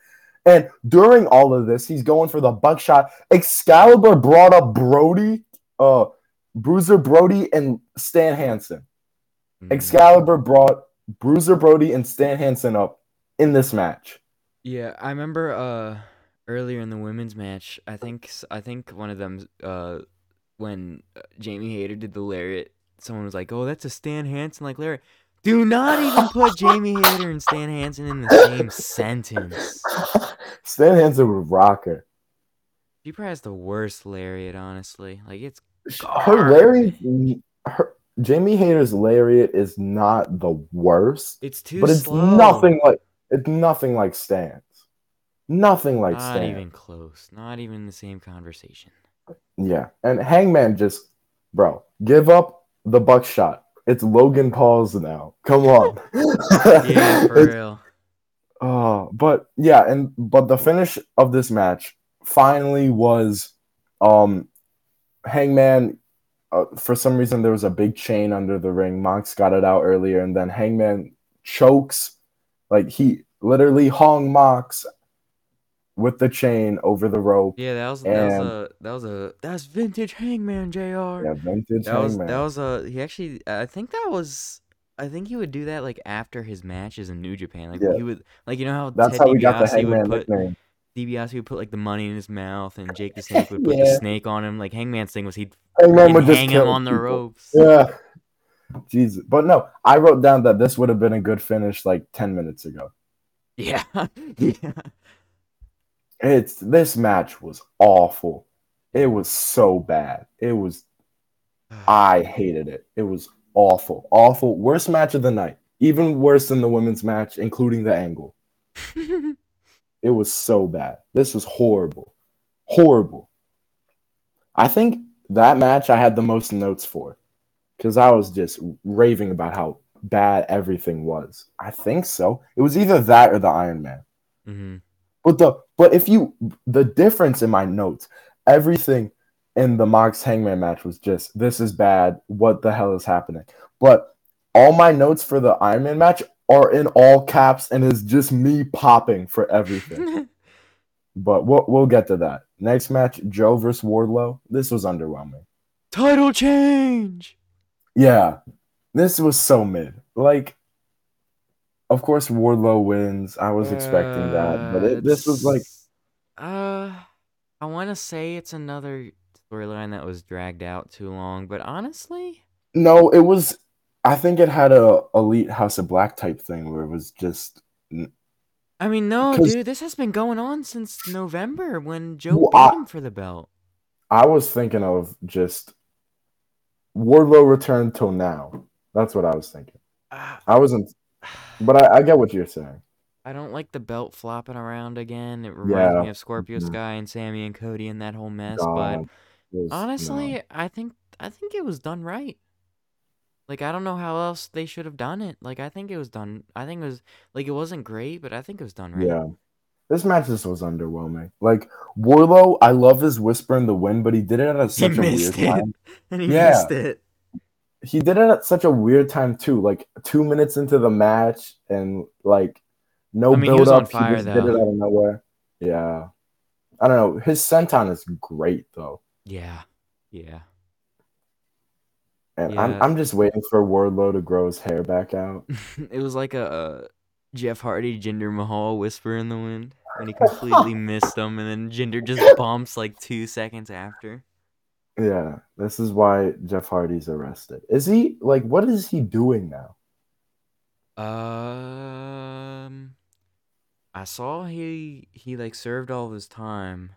And during all of this, he's going for the buckshot. Excalibur brought up Brody, uh, Bruiser Brody, and Stan Hansen. Mm. Excalibur brought Bruiser Brody and Stan Hansen up in this match. Yeah, I remember uh earlier in the women's match, I think I think one of them uh when uh, Jamie Hayter did the lariat, someone was like, "Oh, that's a Stan Hansen like lariat." Do not even put Jamie Hayter and Stan Hansen in the same sentence. Stan Hansen would rock her. She probably has the worst lariat, honestly. Like it's Her lariat, mm, her Jamie Hayter's lariat is not the worst, it's too but it's slow. nothing like it's nothing like Stan's. Nothing like Not Stan. Not even close. Not even the same conversation. Yeah, and Hangman just, bro, give up the buckshot. It's Logan Paul's now. Come on. Yeah, for It's- real. Oh, but yeah, and but the finish of this match finally was, um, Hangman. Uh, for some reason, there was a big chain under the ring. Mox got it out earlier, and then Hangman chokes, like he literally hung Mox with the chain over the rope. Yeah, that was that was a that was a that's vintage Hangman Jr. Yeah, vintage That was Hangman. that was a he actually I think that was I think he would do that like after his matches in New Japan. Like Yeah. he would like you know how That's Ted how we got the Hangman put nickname. DiBiase would put like the money in his mouth and Jake the Snake would put the snake on him. Like Hangman's thing was he'd Hangman would hang him on the people. ropes. Yeah. Jesus. But no, I wrote down that this would have been a good finish like 10 minutes ago. Yeah. yeah. It's this match was awful. It was so bad. It was I hated it. It was awful. Awful. Worst match of the night. Even worse than the women's match, including the angle. It was so bad. This was horrible. Horrible. I think that match I had the most notes for because I was just raving about how bad everything was. I think so. It was either that or the Iron Man. hmm But the but if you the difference in my notes, everything in the Mox Hangman match was just this is bad. What the hell is happening? But all my notes for the Iron Man match are in all caps and is just me popping for everything. but we'll we'll get to that. Next match, Joe versus Wardlow. This was underwhelming. Title change. Yeah, this was so mid. Like, of course, Wardlow wins. I was expecting that, but Uh, it, this was like uh I want to say it's another storyline that was dragged out too long, but honestly, No, it was. I think it had a elite House of Black type thing where it was just. I mean, no, dude, this has been going on since November when Joe Well, beat I- him for the belt. I was thinking of just Wardlow returned till now. That's what I was thinking. Ah, I wasn't, but I, I get what you're saying. I don't like the belt flopping around again. It reminds me of Scorpio mhm. Sky and Sammy and Cody and that whole mess. God, but was- honestly, no. I think I think it was done right. Like I don't know how else they should have done it. Like I think it was done. I think it was like it wasn't great, but I think it was done right. yeah, this match just was underwhelming. Like Wardlow, I love his whisper in the wind, but he did it at a, such a weird it, time. and he Yeah. missed it. He did it at such a weird time too. Like two minutes into the match, and like no I mean, he build up. fire, he just did it out of nowhere. Yeah, I don't know. His senton is great though, Yeah, yeah. and Yeah. I'm I'm just waiting for Wardlow to grow his hair back out. it was like a, uh Jeff Hardy Jinder Mahal whisper in the wind and he completely missed him, and then Jinder just bumps like two seconds after. Yeah, this is why Jeff Hardy's arrested. Is he like what is he doing now? Um, I saw he he like served all of his time.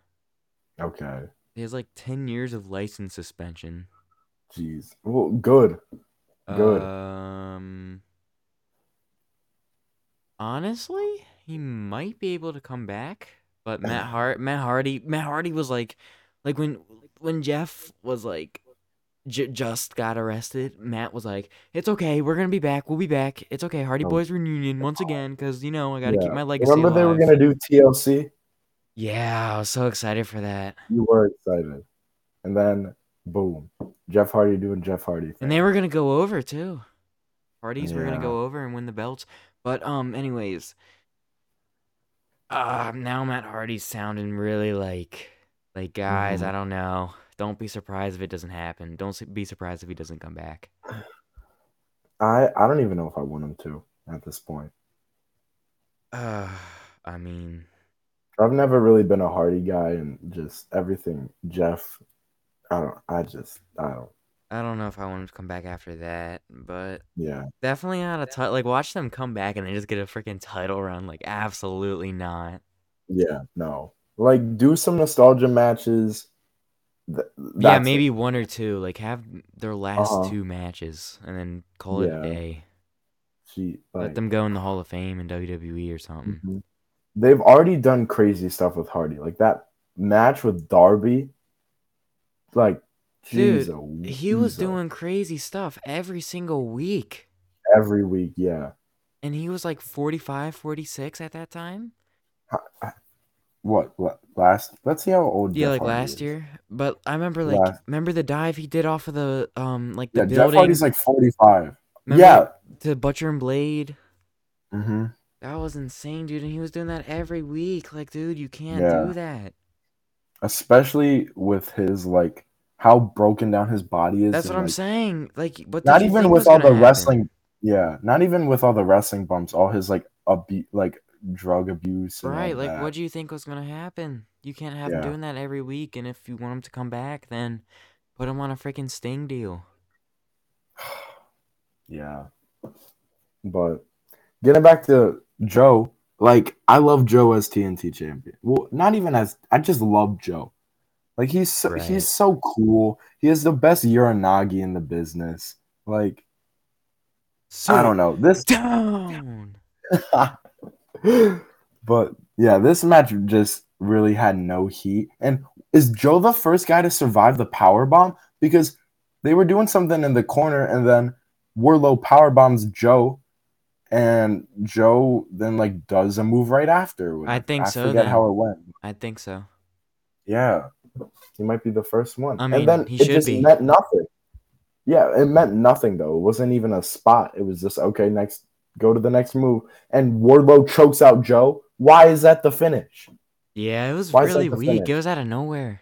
Okay, He has like ten years of license suspension. jeez. Well, good. Good. Um, honestly, he might be able to come back, but Matt Hart, Matt Hardy, Matt Hardy was like, like when when Jeff was like, j- just got arrested. Matt was like, "It's okay, we're gonna be back. We'll be back. It's okay, Hardy Oh. Boys reunion once again, cause you know I gotta Yeah. keep my legacy Remember they were gonna do TLC. Yeah, I was so excited for that, You were excited, and then boom, Jeff Hardy doing Jeff Hardy. Thing. and they were gonna go over too. Hardys were gonna go over and win the belts, but um, anyways, uh, now Matt Hardy's sounding really like, like guys, Mhm. I don't know. Don't be surprised if it doesn't happen. Don't be surprised if he doesn't come back. I I don't even know if I want him to at this point. Uh, I mean, I've never really been a Hardy guy, and just everything Jeff. I don't. I just. I don't. I don't know if I want him to come back after that, but Yeah. definitely not a title. Like, watch them come back and they just get a freaking title run. Like, absolutely not. Yeah. No. Like, do some nostalgia matches. Th- yeah, that's it. maybe one or two. Like, have their last Uh-huh. two matches and then call it a day. She, Let them go in the Hall of Fame in WWE or something. Mhm. They've already done crazy stuff with Hardy, like that match with Darby. Like, Dude, He was doing crazy stuff every single week. every week. Yeah. And he was like 45, 46 at that time. What? What? Last? Let's see how old. Yeah, Jeff like Hardy last is. year. But I remember like Last- remember the dive he did off of the um like the Yeah, Jeff Hardy's like forty-five. Remember Yeah. to Butcher and Blade. Mm-hmm. That was insane, dude. And he was doing that every week. Like, dude, you can't Yeah. do that. Especially with his like how broken down his body is. That's and, what I'm like, saying. Like, what? Not even with all the happen? wrestling. Yeah, not even with all the wrestling bumps. All his like abu- like drug abuse. And Right, like that. what do you think was gonna happen? You can't have him doing that every week, and if you want him to come back, then put him on a freaking Sting deal. Yeah. But getting back to Joe, like I love Joe as TNT champion. Well, not even as I just love Joe. Like he's so, Right. he's so cool. He has the best Uranage in the business. Like So I don't know. This down. but yeah, this match just really had no heat. And is Joe the first guy to survive the power bomb? Because they were doing something in the corner, and then Wardlow power bombs Joe, and Joe then like does a move right after. I think I so, forget then. how it went. I think so. Yeah, he might be the first one. I mean, and then he it should just be. meant nothing. Yeah, it meant nothing though. It wasn't even a spot. It was just okay. Next, go to the next move, and Wardlow chokes out Joe. Why is that the finish? Yeah, it was Why really weak. finish? It was out of nowhere.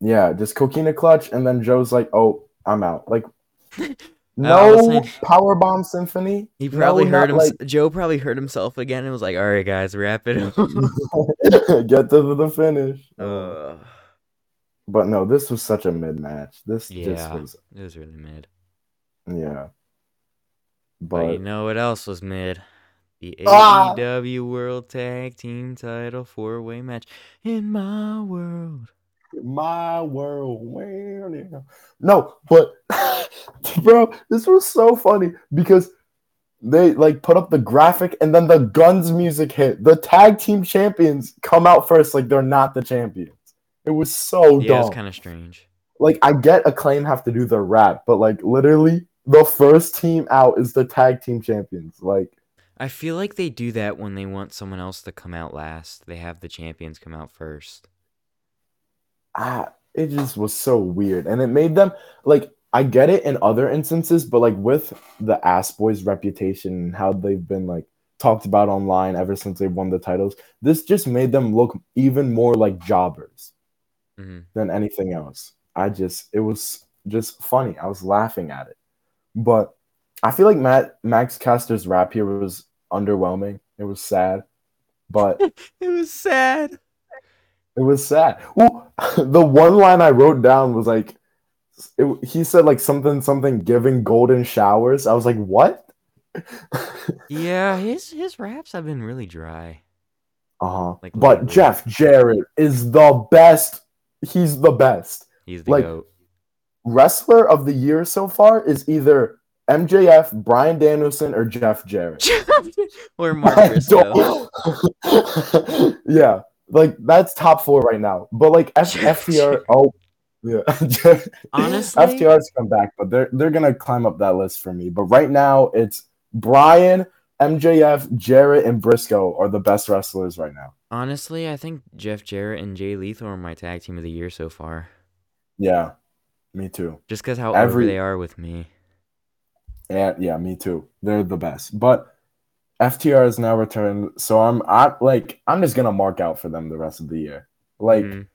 Yeah, just coquina clutch, and then Joe's like, "Oh, I'm out." Like, all of a no power bomb symphony. He probably no, heard him. like Joe probably heard himself again and was like, "All right, guys, wrap it up." get to the finish. Ugh. But no, this was such a mid match. This just Yeah. was it was really mid. yeah. But, you know what else was mid? The Ah! AEW World Tag Team Title four way match in my world. my world, where? No, but bro, this was so funny because they like put up the graphic and then the guns music hit. The tag team champions come out first, like they're not the champions. It was so yeah, dumb. it's kind of strange. like I get acclaim have to do the rap, but like literally the first team out is the tag team champions. Like I feel like they do that when they want someone else to come out last. They have the champions come out first. ah, it just was so weird, and it made them like I get it in other instances, but like with the Ass Boys reputation and how they've been like talked about online ever since they won the titles, this just made them look even more like jobbers hmm than anything else. I just it was just funny. I was laughing at it, but I feel like Matt Max Caster's rap here was underwhelming. It was sad, but It was sad. it was sad. Well, the one line I wrote down was like, it, he said like something something giving golden showers. I was like, what? Yeah, his his raps have been really dry. Uh huh. Like, but. Jeff Jarrett is the best. He's the best. He's the Like, goat. Wrestler of the year so far is either MJF, Bryan Danielson, or Jeff Jarrett. or Mark Briscoe. yeah, like that's top four right now. But like F- FTR, oh yeah, Honestly- FTR's come back, but they're they're gonna climb up that list for me. But right now, it's Brian, MJF, Jarrett, and Briscoe are the best wrestlers right now. Honestly, I think Jeff Jarrett and Jay Lethal are my tag team of the year so far. Yeah, me too. Just because how Every- over they are with me. And yeah, me too. They're the best. But FTR is now returned, so I'm I like I'm just gonna mark out for them the rest of the year. Like Mhm.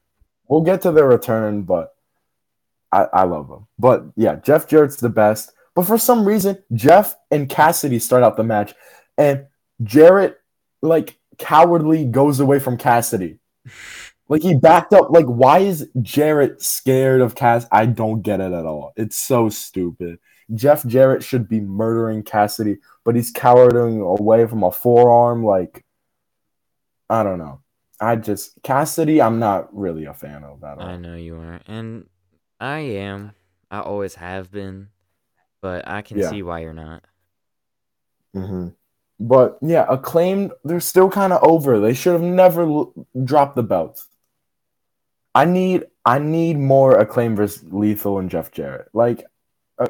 we'll get to their return, but I, I love them. But yeah, Jeff Jarrett's the best. But for some reason, Jeff and Cassidy start out the match, and Jarrett like cowardly goes away from Cassidy. Like he backed up. Like, why is Jarrett scared of Cass? I don't get it at all. It's so stupid. Jeff Jarrett should be murdering Cassidy, but he's cowering away from a forearm. Like, I don't know. I just Cassidy, I'm not really a fan of that. I know you are, and I am. I always have been, but I can Yeah. see why you're not. hmm But yeah, acclaimed. They're still kind of over. They should have never l- dropped the belts. I need, I need more acclaim versus Lethal and Jeff Jarrett. Like,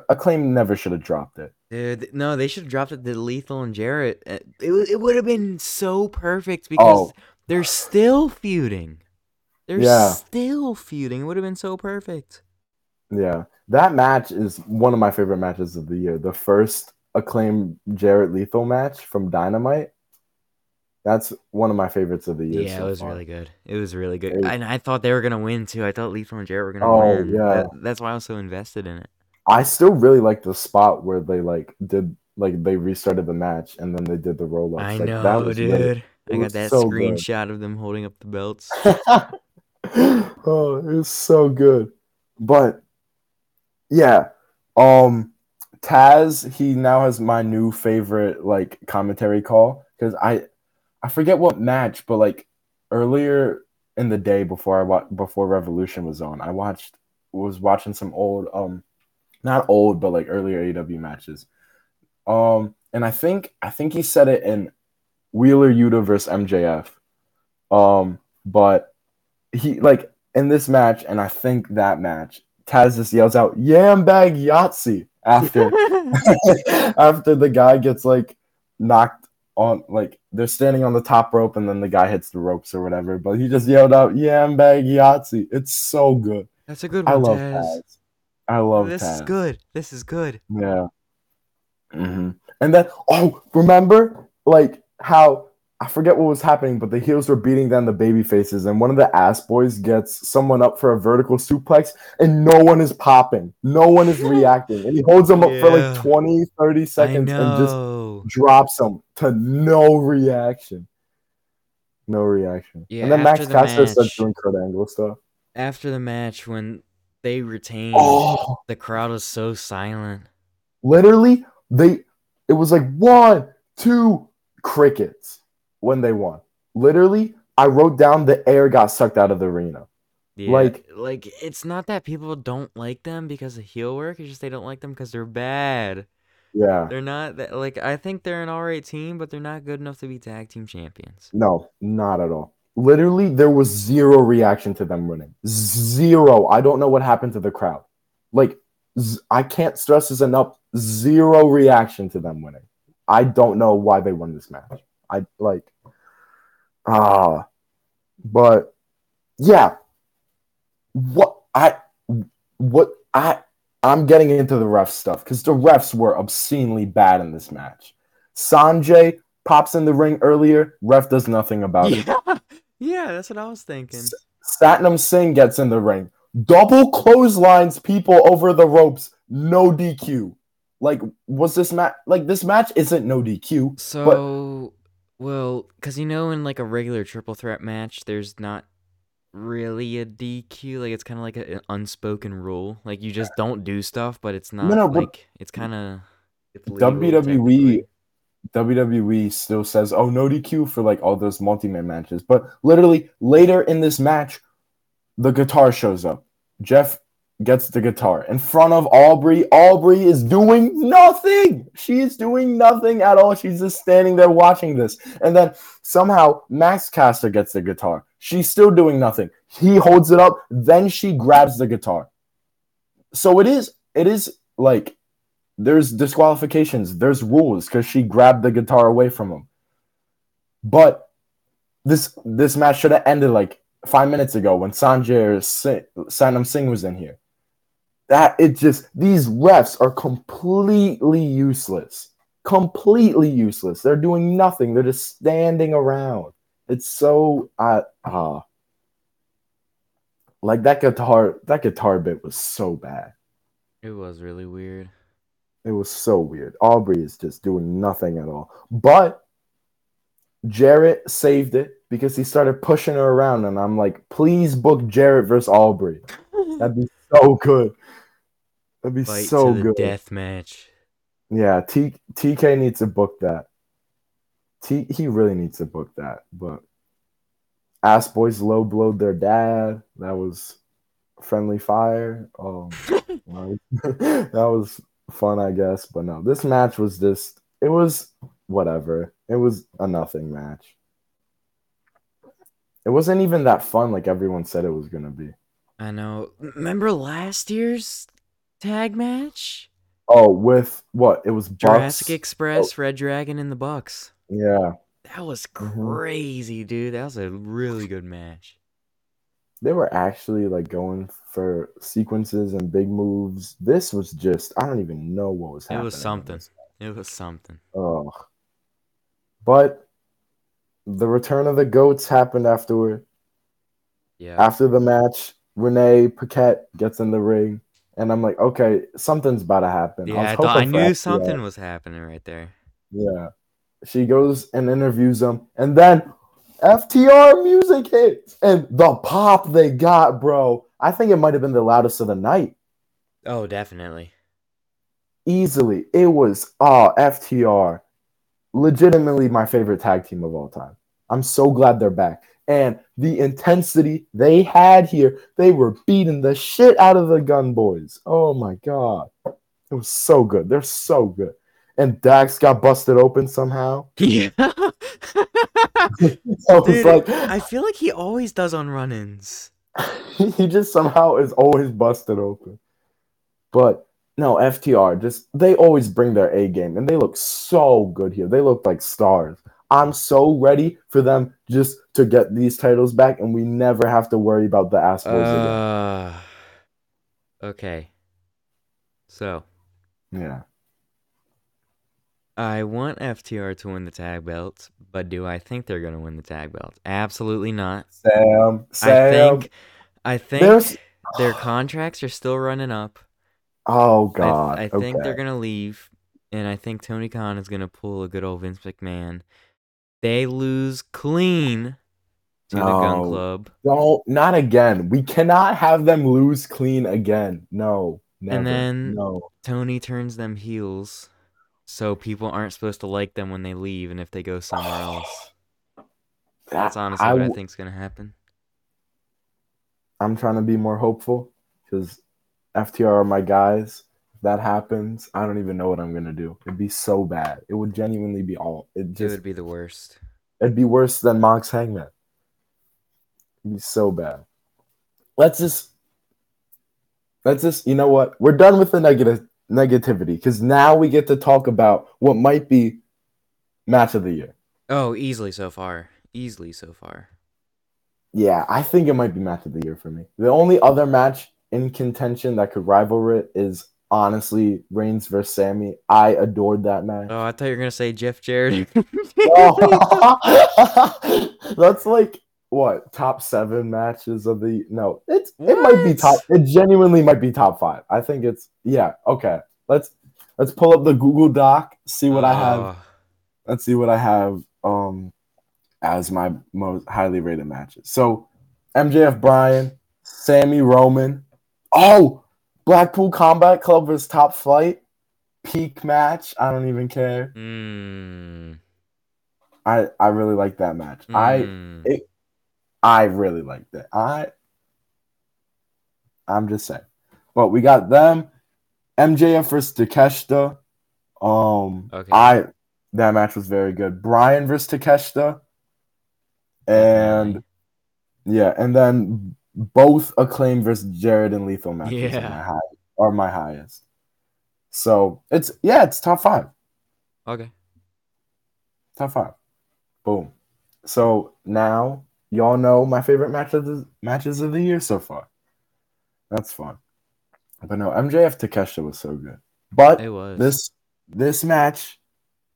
acclaim never should have dropped it. Dude, no, they should have dropped it to Lethal and Jarrett. Uh, It, it would have been so perfect because Oh. they're still feuding. They're Yeah. still feuding. It would have been so perfect. Yeah, that match is one of my favorite matches of the year. The first acclaimed Jarrett Lethal match from Dynamite. That's one of my favorites of the year. Yeah, so it was far. really good. It was really good. It- and I thought they were gonna win too. I thought Lethal and Jarrett were gonna Oh, win. yeah. That- that's why I was so invested in it. I still really like the spot where they like did like they restarted the match and then they did the roll up. I like, know, that was dude. lit. I got that so good. screenshot of them holding up the belts. oh, it was so good. But yeah, um Taz, he now has my new favorite like commentary call because I I forget what match, but like earlier in the day before I wa- before Revolution was on, I watched was watching some old um not old but like earlier AW matches. Um and I think I think he said it in Wheeler Yuta versus MJF. Um but he like in this match and I think that match Taz just yells out Yam bag Yahtzee after after the guy gets like knocked on like they're standing on the top rope and then the guy hits the ropes or whatever but he just yelled out Yam bag Yahtzee it's so good. That's a good I one, love Taz. Taz. I love this Taz. is good. This is good. yeah. Hmm and then oh remember like how I forget what was happening but the heels were beating down the baby faces and one of the ass boys gets someone up for a vertical suplex and no one is popping. No one is reacting. And he holds them up for like 20 30 seconds and just drops them to no reaction. No reaction. Yeah, and then Max the Caster starts doing Kurt Angle stuff. After the match, when they retained, Oh, the crowd was so silent. literally, they it was like one, two crickets when they won. Literally, I wrote down the air got sucked out of the arena. Yeah, Like- like it's not that people don't like them because of heel work. It's just they don't like them because they're bad. Yeah. They're not that like I think they're an alright team, but they're not good enough to be tag team champions. No, not at all. Literally, there was zero reaction to them winning. Zero. I don't know what happened to the crowd. Like, z- I can't stress this enough. Zero reaction to them winning. I don't know why they won this match. I like, ah, but yeah. What I, what I, I'm getting into the ref stuff because the refs were obscenely bad in this match. Sanjay pops in the ring earlier. Ref does nothing about it. Yeah, yeah, that's what I was thinking. Satnam Singh gets in the ring. Double clotheslines people over the ropes. No DQ. Like, was this match? Like, this match isn't no DQ. So, well, because you know, in like a regular triple threat match, there's not really a DQ. Like, it's kind of like a, an unspoken rule. Like, you just don't do stuff, but it's not no, but like it's kind of it's WWE. WWE still says, "Oh, no DQ for like all those multi-man matches." But literally later in this match, the guitar shows up. Jeff gets the guitar in front of Aubrey. Aubrey is doing nothing. She is doing nothing at all. She's just standing there watching this. And then somehow Max Caster gets the guitar. She's still doing nothing. He holds it up, then she grabs the guitar. So it is it is like there's disqualifications, there's rules because she grabbed the guitar away from him. But this this match should have ended like five minutes ago when Sanjay or Satnam Singh was in here. That it just these refs are completely useless, completely useless. They're doing nothing. They're just standing around. It's so uh, uh like that guitar that guitar bit was so bad. It was really weird. It was so weird. Aubrey is just doing nothing at all. But Jarrett saved it because he started pushing her around, and I'm like, please book Jarrett versus Aubrey. That'd be so good. That'd be Fight so good. death match. Yeah, T- TK needs to book that. T- he really needs to book that. But Ass Boys low blowed their dad. That was friendly fire. Um, that was fun, I guess. But no, this match was just it was whatever. It was a nothing match. It wasn't even that fun like everyone said it was gonna be. I know. Remember last year's tag match? Oh, with what? It was Bucks. Jurassic Express, Red Dragon, and the Bucks. Yeah, That was Mhm. crazy, dude. That was a really good match. they were actually like going for sequences and big moves. This was just I don't even know what was happening. It was something. It was something. Ugh. But the return of the goats happened afterward. Yeah. After the match, Renee Paquette gets in the ring, and I'm like, okay, something's about to happen. Yeah, I, was thought, I knew something was happening right there. Yeah. She goes and interviews him, and then FTR music hits, and the pop they got, bro. I think it might have been the loudest of the night. Oh, definitely. Easily, it was oh FTR, legitimately my favorite tag team of all time. I'm so glad they're back, and the intensity they had here, they were beating the shit out of the Gunn Boys. Oh my god, it was so good. They're so good, and Dax got busted open somehow. Yeah. I was Dude, like, I feel like he always does on run-ins. he just somehow is always busted open. But no, FTR just they always bring their A game and they look so good here. They look like stars. I'm so ready for them just to get these titles back and we never have to worry about the ass boys Uh, okay. So. Yeah. I want FTR to win the tag belts, but do I think they're going to win the tag belts? Absolutely not. Sam, Sam. I think I think there's their contracts are still running up. Oh I, god. I think okay. they're gonna leave, and I think Tony Khan is gonna pull a good old Vince McMahon. They lose clean the Gunn No. Club, No, not again. We cannot have them lose clean again. No. Never. And then- no. Tony turns them heels, so people aren't supposed to like them when they leave, and if they go somewhere else, that's honestly what I what I think's gonna happen. I'm trying to be more hopeful because FTR are my guys. If that happens, I don't even know what I'm gonna do. It'd be so bad. It would genuinely be all. It It just would be the worst. it'd be worse than Mox Hangman. Be so bad. Let's just let's just you know what? We're done with the negative negativity because now we get to talk about what might be match of the year. Oh, easily so far. Easily so far. Yeah, I think it might be match of the year for me. The only other match in contention that could rival it is honestly Reigns versus Sammy. I adored that match. Oh, I thought you were gonna say Jeff Jarrett. Oh. That's like what top seven matches of the no. It's it might be top. It genuinely might be top five. I think it's yeah. Okay, let's let's pull up the Google Doc. See what I have. Oh, Let's see what I have. Um, as my most highly rated matches. So MJF Bryan, Sammy Roman. Oh, Blackpool Combat Club versus Top Flight. Peak match. I don't even care. Mm, I I really like that match. I mm. I really like that. I I'm just saying. Well, we got them. MJF versus Takeshita. Um Okay. I that match was very good. Bryan versus Takeshita. And yeah, and then both acclaim versus Jarrett and Lethal matches are Yeah. my high are my highest. So it's yeah, it's top five. okay. Top five. Boom. So now y'all know my favorite match of the matches of the year so far. That's fun. But no, MJF Takeshita was so good. But It was. this this match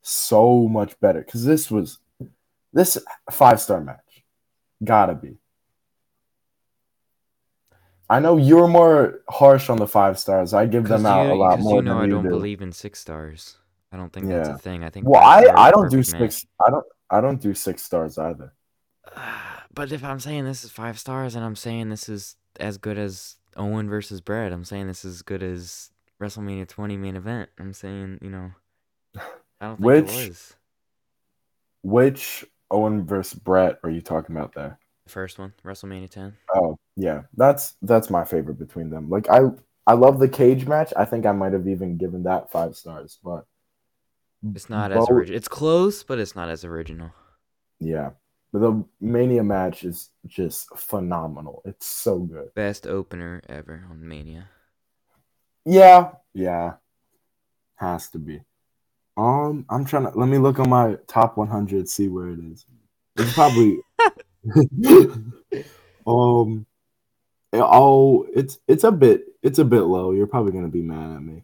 so much better because this was this five star match. Gotta be. I know you're more harsh on the five stars. I give them out you, a lot more you know I you don't do. believe in six stars. I don't think that's a thing. I think Well, I I don't do perfect match. six. I don't I don't do six stars either. Ah. But if I'm saying this is five stars and I'm saying this is as good as Owen versus Brett, I'm saying this is as good as WrestleMania 20 main event. I'm saying, you know, I don't think Which- it was Which Owen versus Brett are you talking about there? the first one, WrestleMania 10. Oh yeah, that's that's my favorite between them. Like I I love the cage match. I think I might have even given that five stars, but It's not as original. It's close, but it's not as original. Yeah, the Mania match is just phenomenal. It's so good. Best opener ever on Mania. Yeah, yeah, has to be. Um, I'm trying to let me look on my top 100, see where it is. It's probably um, oh, it's it's a bit it's a bit low. You're probably gonna be mad at me.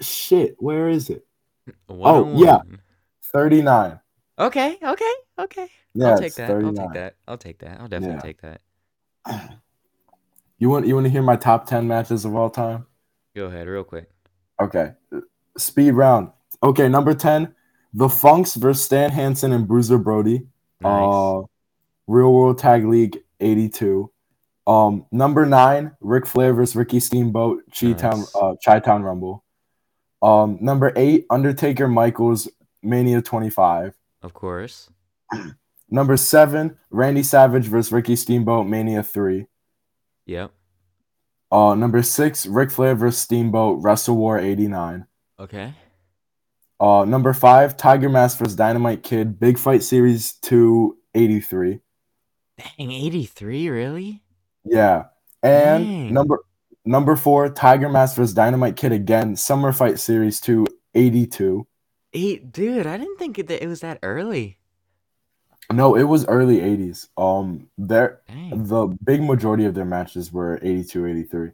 Shit, where is it? Oh, yeah. 39. Okay, okay, okay. Yeah, I'll take that. I'll take that. I'll take that. I'll definitely Yeah. take that. You want you want to hear my top 10 matches of all time? Go ahead, real quick. Okay. Speed round. Okay, number 10, The Funks versus Stan Hansen and Bruiser Brody. Nice. Uh Real World Tag League 82. Um number 9, Ric Flair versus Ricky Steamboat, Chi Town Nice. uh Chi Town Rumble. Um number 8, Undertaker Michaels Mania 25. Of course. Number 7, Randy Savage versus Ricky Steamboat Mania 3. Yep. Uh number 6, Ric Flair versus Steamboat Wrestle War 89. Okay. Uh, number five, Tiger Mask vs. Dynamite Kid, Big Fight Series 2, 83. Dang, 83, really? Yeah. And Dang. number number four, Tiger Mask vs. Dynamite Kid again, Summer Fight Series 2, 82. Eight, dude, I didn't think it, it was that early. No, it was early 80s. Um, their Dang. the big majority of their matches were 82, 83.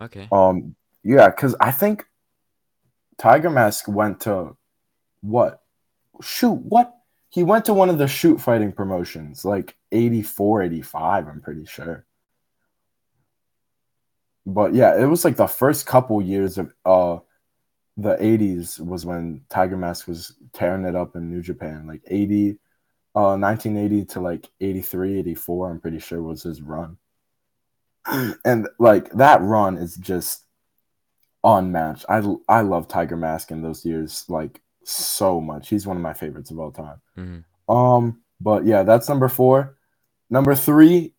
Okay. Um, yeah, because I think Tiger Mask went to what? Shoot, what? He went to one of the shoot fighting promotions, like 84, 85, I'm pretty sure. But yeah, it was like the first couple years of uh the 80s was when Tiger Mask was tearing it up in New Japan. Like 80 uh 1980 to like 83, 84, I'm pretty sure was his run. and like that run is just unmatched. I I love Tiger Mask in those years like so much. He's one of my favorites of all time. Mhm. Um, but yeah, that's number four. Number three,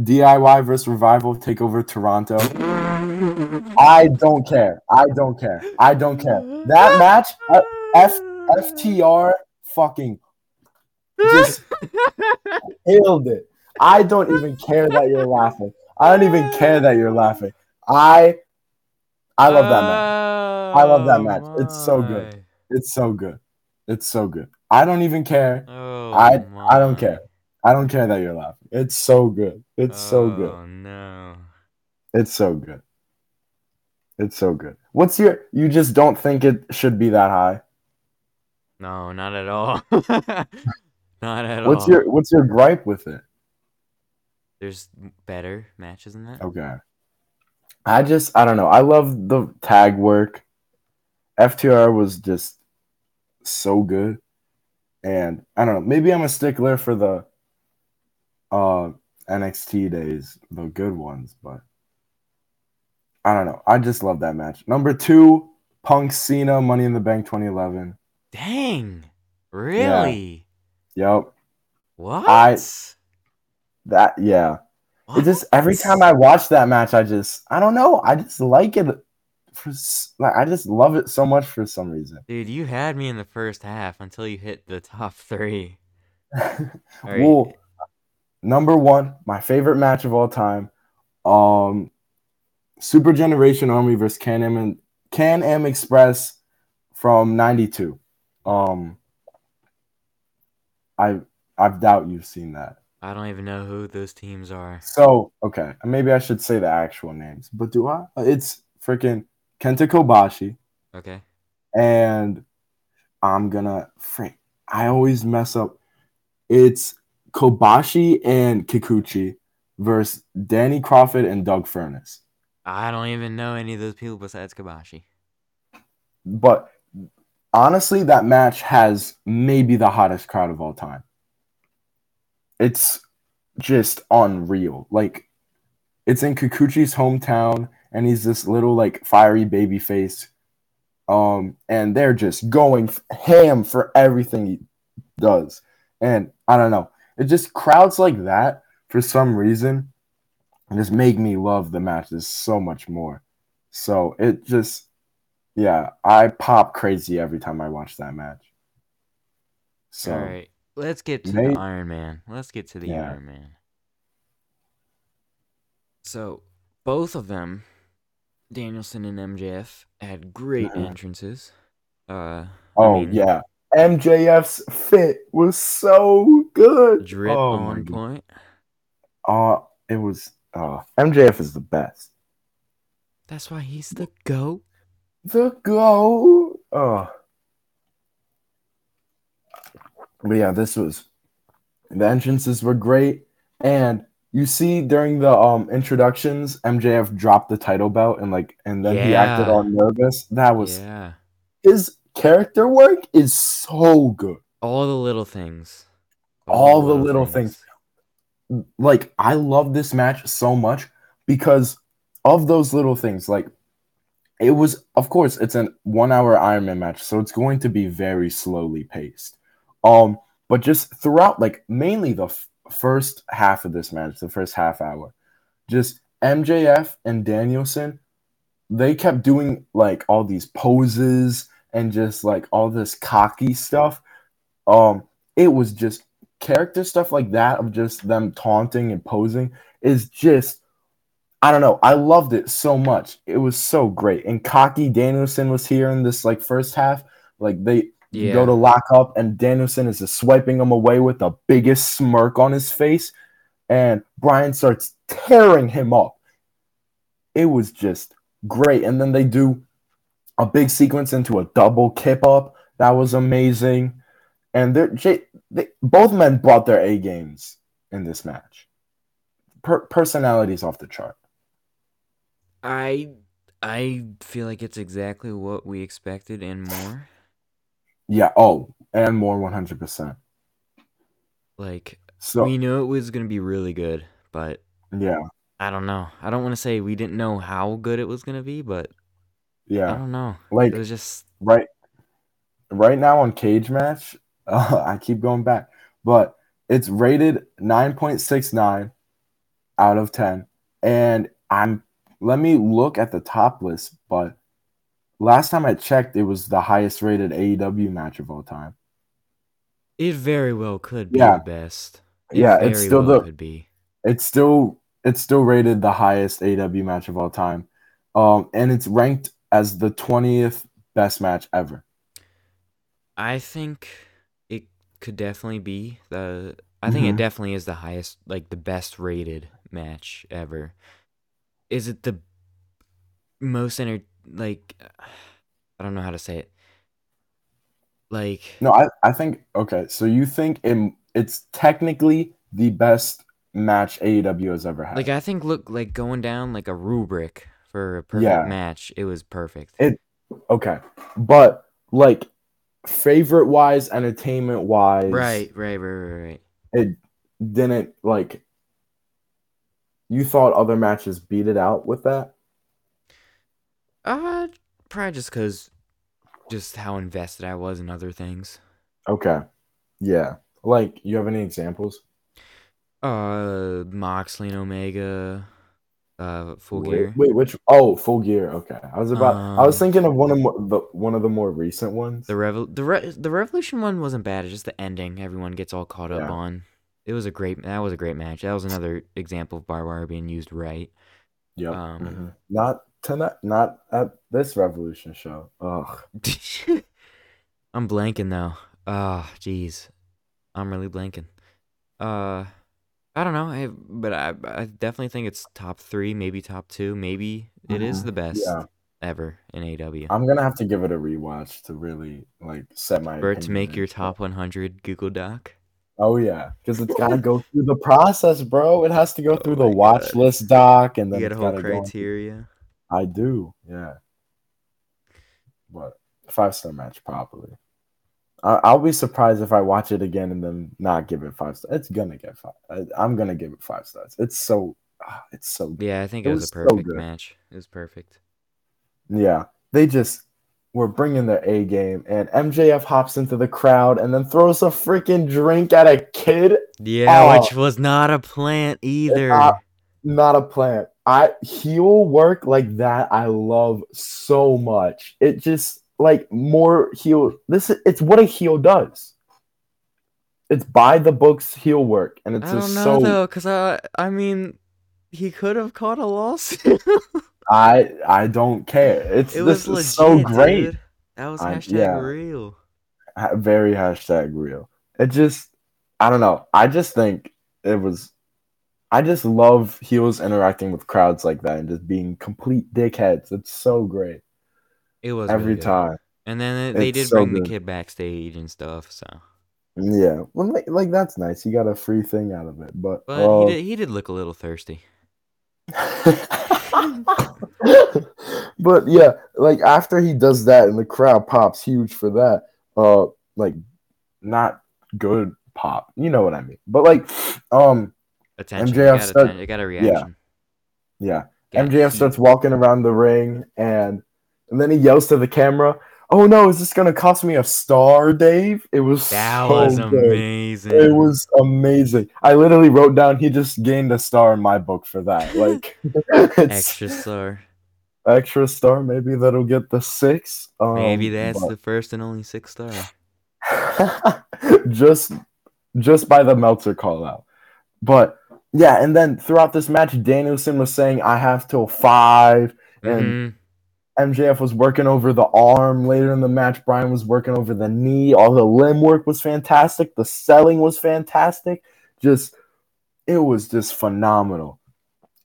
DIY versus Revival Takeover Toronto. I don't care. I don't care. I don't care. That match, uh, F FTR fucking just killed it. I don't even care that you're laughing. I don't even care that you're laughing. I I love that match. I love that match. It's so good. It's so good. It's so good. I don't even care. Oh, I- I don't care. I don't care that you're laughing. It's so good. It's so good. Oh no. It's so good. It's so good. What's your you just don't think it should be that high? No, not at all. not at What's all. What's your what's your gripe with it? There's better matches than that. Okay. I just I don't know. I love the tag work. FTR was just so good. And I don't know, maybe I'm a stickler for the uh NXT days, the good ones, but I don't know. I just love that match. Number 2, Punk Cena Money in the Bank 2011. Dang. Really? Yeah. Yep. What? I- That yeah. It just every time I watch that match, I just I don't know. I just like it. For like I just love it so much for some reason. Dude, you had me in the first half until you hit the top three. Right. well, number one, my favorite match of all time, um, Super Generation Army versus Can Am and Can Am Express from '92. Um, I I doubt you've seen that. I don't even know who those teams are. So okay, maybe I should say the actual names, but do I? It's freaking Kenta Kobashi, Okay. and I'm gonna frick. I always mess up. It's Kobashi and Kikuchi versus Danny Crawford and Doug Furnas. I don't even know any of those people besides Kobashi. But honestly, that match has maybe the hottest crowd of all time. It's just unreal. Like, it's in Kikuchi's hometown, and he's this little like fiery baby face. Um, and they're just going ham for everything he does. And I don't know, it just crowds like that for some reason just make me love the matches so much more. So it just yeah, I pop crazy every time I watch that match. So All right, let's get to May- the Iron Man. Let's get to the Yeah. Iron Man. So both of them, Danielson and MJF, had great Mhm. entrances. Uh, I oh mean, yeah. MJF's fit was so good. drip oh, my on God. point. Uh, it was uh MJF is the best. That's why he's the goat. The go. Oh. But yeah, this was the entrances were great. And you see during the um introductions, MJF dropped the title belt and like and then he acted all nervous. That was yeah, his character work is so good. all the little things. All the little things. Like I love this match so much because of those little things. Like it was, of course, it's an one-hour Ironman match, so it's going to be very slowly paced. Um, but just throughout, like mainly the f- first half of this match, the first half hour, just MJF and Danielson, they kept doing like all these poses and just like all this cocky stuff. Um, it was just character stuff like that of just them taunting and posing is just I don't know. I loved it so much. It was so great. And cocky Danielson was here in this like first half. Like they Yeah. go to lock up and Danielson is just swiping him away with the biggest smirk on his face. And Bryan starts tearing him up. It was just great. And then they do a big sequence into a double kip up. That was amazing. And they're they, both men brought their A games in this match. Per- personalities off the chart. I I feel like it's exactly what we expected and more. Yeah. Oh, and more 100%. Like So, we knew it was gonna be really good, but yeah. I don't know. I don't want to say we didn't know how good it was gonna be, but yeah, I don't know. Like It was just right right now on Cage Match, uh, I keep going back, but it's rated 9.69 out of 10. And I'm let me look at the top list, but last time I checked, it was the highest rated AEW match of all time. it very well could be Yeah. the best. It Yeah, it's very still well the could be. it's still it's still rated the highest AEW match of all time. Um, and it's ranked as the 20th best match ever. I think it could definitely be the. I think it Mhm. definitely is the highest, like the best rated match ever. Is it the most enter like? I don't know how to say it. Like No, I, I think okay. So you think it, it's technically the best match AEW has ever had? Like I think look like going down like a rubric for a perfect Yeah. match. It was perfect. It- okay, but like favorite wise, entertainment wise, right, right, right, right, right. It didn't like. You thought other matches beat it out with that? Uh, probably just cause, just how invested I was in other things. Okay, yeah. Like, you have any examples? Uh, Moxley and Omega, uh, Full wait, Gear. Wait, which? Oh, Full Gear. Okay, I was about. I was Um, thinking of one of mo- the one of the more recent ones. The Revol the Re- the Revolution one wasn't bad. It's just the ending. Everyone gets all caught up Yeah. on. It was a great. That was a great match. That was another example of barbed wire being used right. Yeah. um, mhm. Not tonight. Not at this Revolution show. Ugh. I'm blanking though. Ah, jeez, I'm really blanking. Uh, I don't know. I but I I definitely think it's top three, maybe top two, maybe it is Mhm. the best Yeah. ever in AW. I'm gonna have to give it a rewatch to really like set my. For it to make your top 100 Google Doc. Oh yeah, because it's gotta go through the process, bro. It has to go Oh through the watch God. list doc, and then You got a whole criteria. I do, yeah. But five star match probably. I, I'll be surprised if I watch it again and then not give it five stars. It's gonna get five. I, I'm gonna give it five stars. It's so, ah, it's so good. Yeah, I think It it, was, was a perfect good. match. It was perfect. Yeah, they just were bringing their A game, and MJF hops into the crowd and then throws a freaking drink at a kid. Yeah, Oh. which was not a plant either. not- Not a plant. I heel work like that. I love so much. It just like more heel. This is it's what a heel does. It's by the books heel work, and it's I don't just know so. though, cause I, I mean, he could have caught a lawsuit. I I don't care. It's it this was is so great. dude. That was I- hashtag yeah. real. Very hashtag real. It just, I don't know. I just think it was. I just love heels interacting with crowds like that and just being complete dickheads. It's so great It was every good. time. And then they, It's did so bring good. the kid backstage and stuff. So, Yeah, well, like, like that's nice. You got a free thing out of it, but but uh, he did he did look a little thirsty. but yeah, like after he does that and the crowd pops huge for that, uh, like not good pop. You know what I mean? But like, um, Attention. MJF got said- atten- got a reaction. yeah, Got MJF starts walking around the ring and and then he yells to the camera, "Oh no, is this gonna cost me a star, Dave?" It was That so was good. amazing. It was amazing. I literally wrote down he just gained a star in my book for that. Like extra star. extra star. Maybe that'll get the six. Um, Maybe that's but- the first and only six star. just just by the Meltzer call out. But yeah, and then throughout this match, Danielson was saying I have till five, and Mhm. MJF was working over the arm. Later in the match, Bryan was working over the knee. All the limb work was fantastic. The selling was fantastic. Just it was just phenomenal.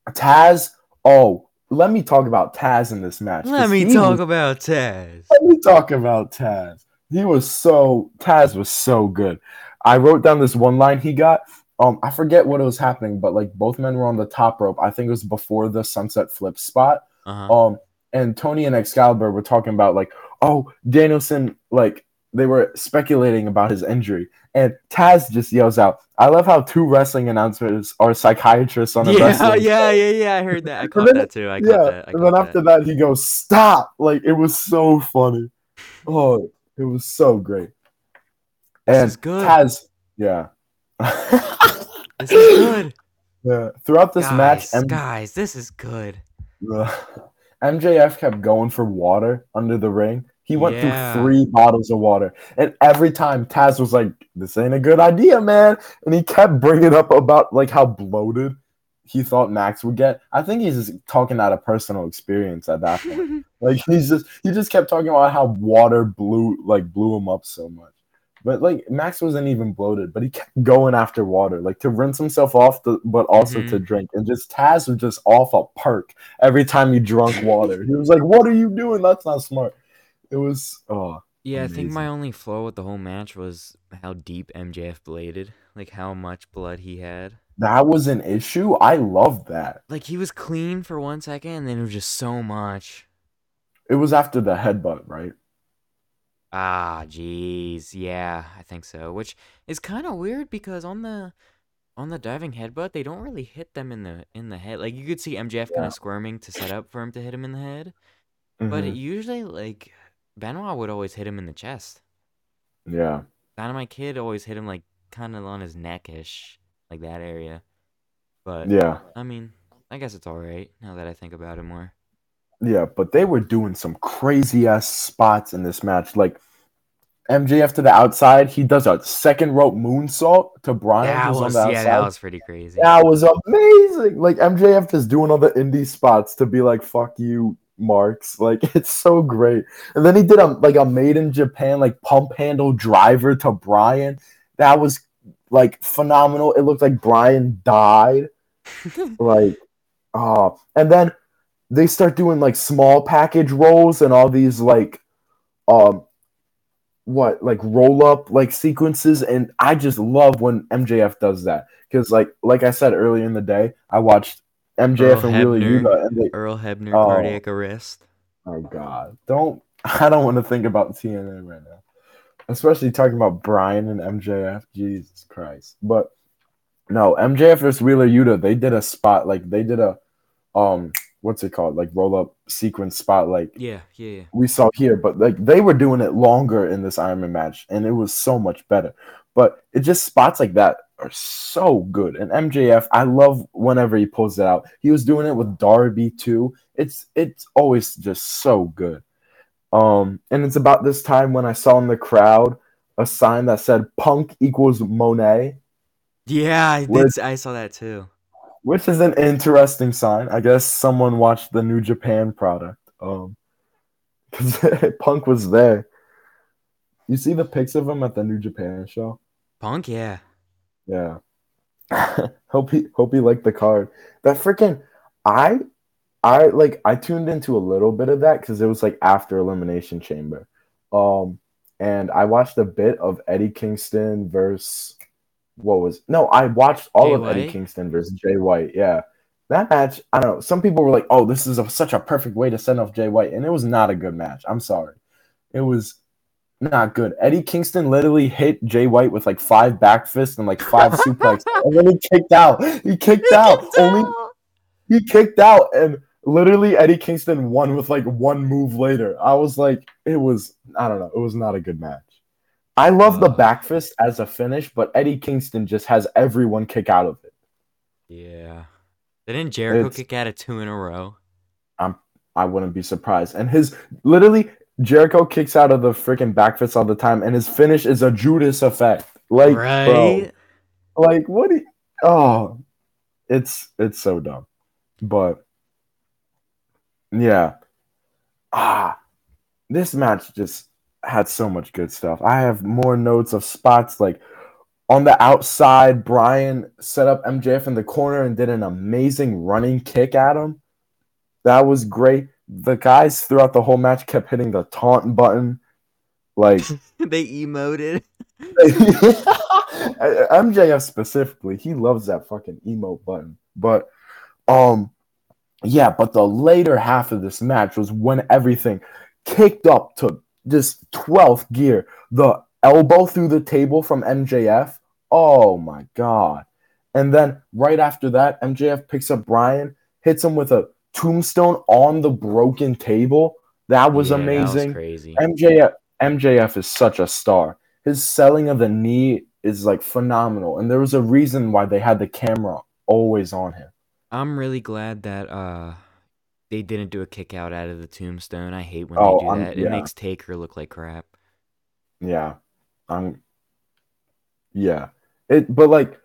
Taz, oh, let me talk about Taz in this match. Let me talk was- about Taz. let me talk about Taz. He was so Taz was so good. I wrote down this one line he got. Um, I forget what it was happening, but like both men were on the top rope. I think it was before the sunset flip spot. Uh-huh. Um, and Tony and Excalibur were talking about like, oh, Danielson, like they were speculating about his injury, and Taz just yells out, "I love how two wrestling announcers are psychiatrists on a Yeah, wrestling." yeah, yeah, yeah. I heard that. I caught then- that too. I caught yeah, that. I and then caught after that. he goes, "Stop!" Like it was so funny. Oh, it was so great. This And is good. Taz, yeah, This is good. yeah. Throughout this guys, match, M- guys, this is good. MJF kept going for water under the ring. He went Yeah. through three bottles of water, and every time Taz was like, "This ain't a good idea, man," and he kept bringing up about like how bloated he thought Max would get. I think he's just talking out of personal experience at that point. Like he's just he just kept talking about how water blew like blew him up so much. But like Max wasn't even bloated, but he kept going after water, like to rinse himself off, but also Mhm. to drink. And just Taz was just off a perk every time he drunk water. He was like, "What are you doing? That's not smart." It was oh Yeah, I think my only flaw with the whole match was how deep MJF bladed, like how much blood he had. that was an issue. I loved that. Like he was clean for one second, and then it was just so much. It was after the headbutt, right? Ah, jeez, yeah, I think so. Which is kind of weird because on the on the diving headbutt, they don't really hit them in the in the head. Like you could see MJF kind of squirming to set up for him to hit him in the head, but Mhm. it usually like Benoit would always hit him in the chest. yeah, Dynamite Kid always hit him like kind of on his neckish, like that area. But yeah, I mean, I guess it's all right now that I think about it more. Yeah. But they were doing some crazy ass spots in this match, like. MJF to the outside, he does a second rope moonsault to Bryan, that was yeah, outside. that was pretty crazy. That was amazing. Like MJF just doing all the indie spots to be like, "Fuck you, Marks." Like it's so great. And then he did a like a made in Japan like pump handle driver to Bryan. That was like phenomenal. It looked like Bryan died. Like, oh, and then they start doing like small package rolls and all these like, um, what like roll up like sequences, and I just love when MJF does that because like like I said earlier in the day, I watched MJF Earl and Wheeler Hebner. Yuta, and they, Earl Hebner Oh. cardiac arrest. oh god, don't I don't want to think about TNA right now, especially talking about Bryan and MJF. Jesus Christ! But no, MJF versus Wheeler Yuta. They did a spot like they did a um what's it called like roll up sequence spot like Yeah, yeah, yeah. we saw here, but like they were doing it longer in this Iron Man match, and it was so much better. But it just spots like that are so good. And MJF, I love whenever he pulls it out. He was doing it with Darby too. It's it's always just so good. Um, and it's about this time when I saw in the crowd a sign that said "Punk equals Moné," Yeah, I did. I saw that too. Which is an interesting sign. I guess someone watched the New Japan product. Um, because Punk was there. You see the pics of him at the New Japan show. Punk, yeah. Yeah. hope he hope he liked the card. That freaking I I like I tuned into a little bit of that because it was like after Elimination Chamber. Um and I watched a bit of Eddie Kingston versus what was no, I watched all Jay of Eddie Kingston versus Jay White. Yeah. That match, I don't know. Some people were like, "Oh, this is a, such a perfect way to send off Jay White," and it was not a good match. I'm sorry, it was not good. Eddie Kingston literally hit Jay White with like five back fists and like five suplex, and then he kicked out. He kicked out. Only he kicked out, and literally Eddie Kingston won with like one move later. I was like, it was I don't know. It was not a good match. I love the back fist as a finish, but Eddie Kingston just has everyone kick out of it. Yeah. Didn't Jericho It's- kick out of two in a row? I'm I wouldn't be surprised. And his literally Jericho kicks out of the freaking back fist all the time, and his finish is a Judas effect. Like, bro, like what? You, oh, it's it's so dumb. But yeah, ah, this match just had so much good stuff. I have more notes of spots like on the outside. Bryan set up MJF in the corner and did an amazing running kick at him. That was great. The guys throughout the whole match kept hitting the taunt button. Like they emoted. MJF specifically, he loves that fucking emote button. But um yeah, but the later half of this match was when everything kicked up to just 12th gear. The elbow through the table from MJF. Oh my god. And then right after that, MJF picks up Bryan, hits him with a tombstone on the broken table. That was Yeah, amazing. That was crazy. MJF MJF is such a star. His selling of the knee is like phenomenal, and there was a reason why they had the camera always on him. I'm really glad that uh they didn't do a kick out out of the tombstone. I hate when Oh, they do I'm- that. It yeah. makes Taker look like crap. Yeah, I'm. Yeah, it. But like,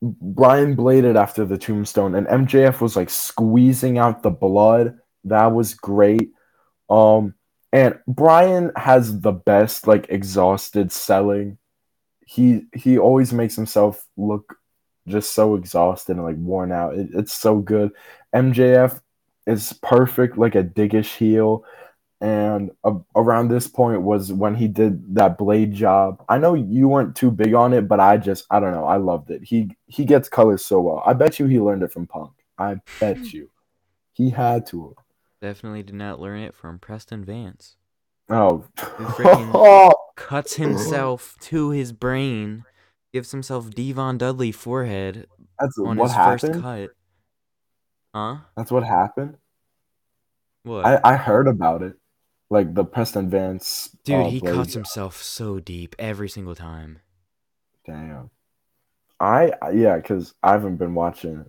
Bryan bladed after the tombstone, and MJF was like squeezing out the blood. That was great. Um, and Bryan has the best like exhausted selling. He he always makes himself look just so exhausted and like worn out. It, it's so good. MJF is perfect, like a diggish heel. And uh, around this point was when he did that blade job. I know you weren't too big on it, but I just I don't know. I loved it. He he gets colors so well. I bet you he learned it from Punk. I bet you he had to. Definitely did not learn it from Preston Vance. Oh, freaking- Cuts himself to his brain, gives himself Devon Dudley forehead that's on what his happened. first cut. Huh? That's what happened. What? I I heard about it, like the Preston Vance. Dude, uh, he blade cuts himself so deep every single time. Damn. I yeah, because I haven't been watching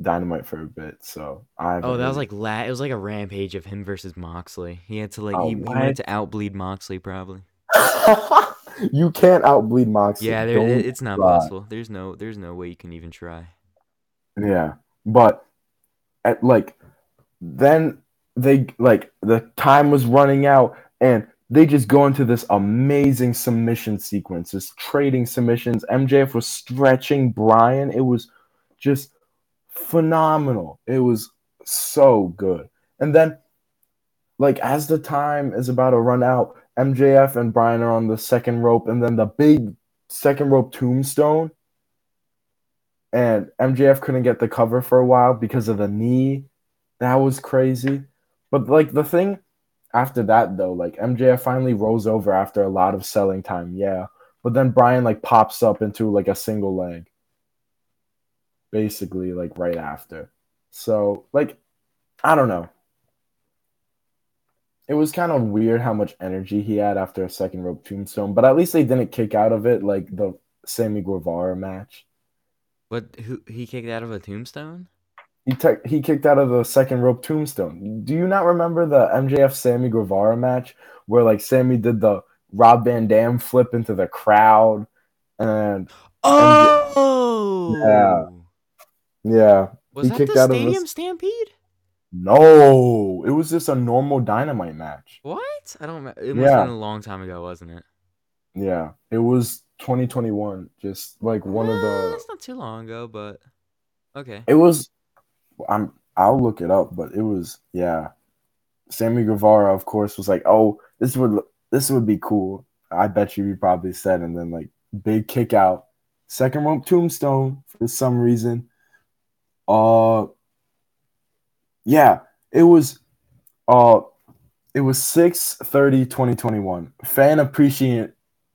Dynamite for a bit, so I. Oh, that was like la- it was like a rampage of him versus Moxley. He had to like Oh, he, he wanted to outbleed Moxley probably. you can't outbleed Moxley. Yeah, there, it's not possible. There's no there's no way you can even try. Yeah, but at like then they like the time was running out and they just go into this amazing submission sequence, this trading submissions. MJF was stretching Bryan. It was just phenomenal. It was so good. And then like as the time is about to run out, MJF and Bryan are on the second rope, and then the big second rope tombstone and MJF couldn't get the cover for a while because of the knee. That was crazy. But like the thing after that though, like MJF finally rolls over after a lot of selling time, yeah. But then Bryan like pops up into like a single leg. Basically, like right after. So, like, I don't know. It was kind of weird how much energy he had after a second rope tombstone, but at least they didn't kick out of it like the Sammy Guevara match. What? Who he kicked out of a tombstone? He te- he kicked out of the second rope tombstone. Do you not remember the MJF Sammy Guevara match where like Sammy did the Rob Van Dam flip into the crowd and Oh, Yeah. yeah, Was He that kicked the out of Stadium this- Stampede? no, it was just a normal dynamite match. What? I don't. remember. It must have been a long time ago, wasn't it? Yeah, it was 2021. Just like one of Eh, the. That's not too long ago, but okay. It was. I'm. I'll look it up, but it was. Yeah, Sammy Guevara, of course, was like, "Oh, this would this would be cool." I bet you he probably said, and then like big kick out, second rope tombstone for some reason. Uh, yeah, it was. Uh, it was 6 30 2021 fan appreciate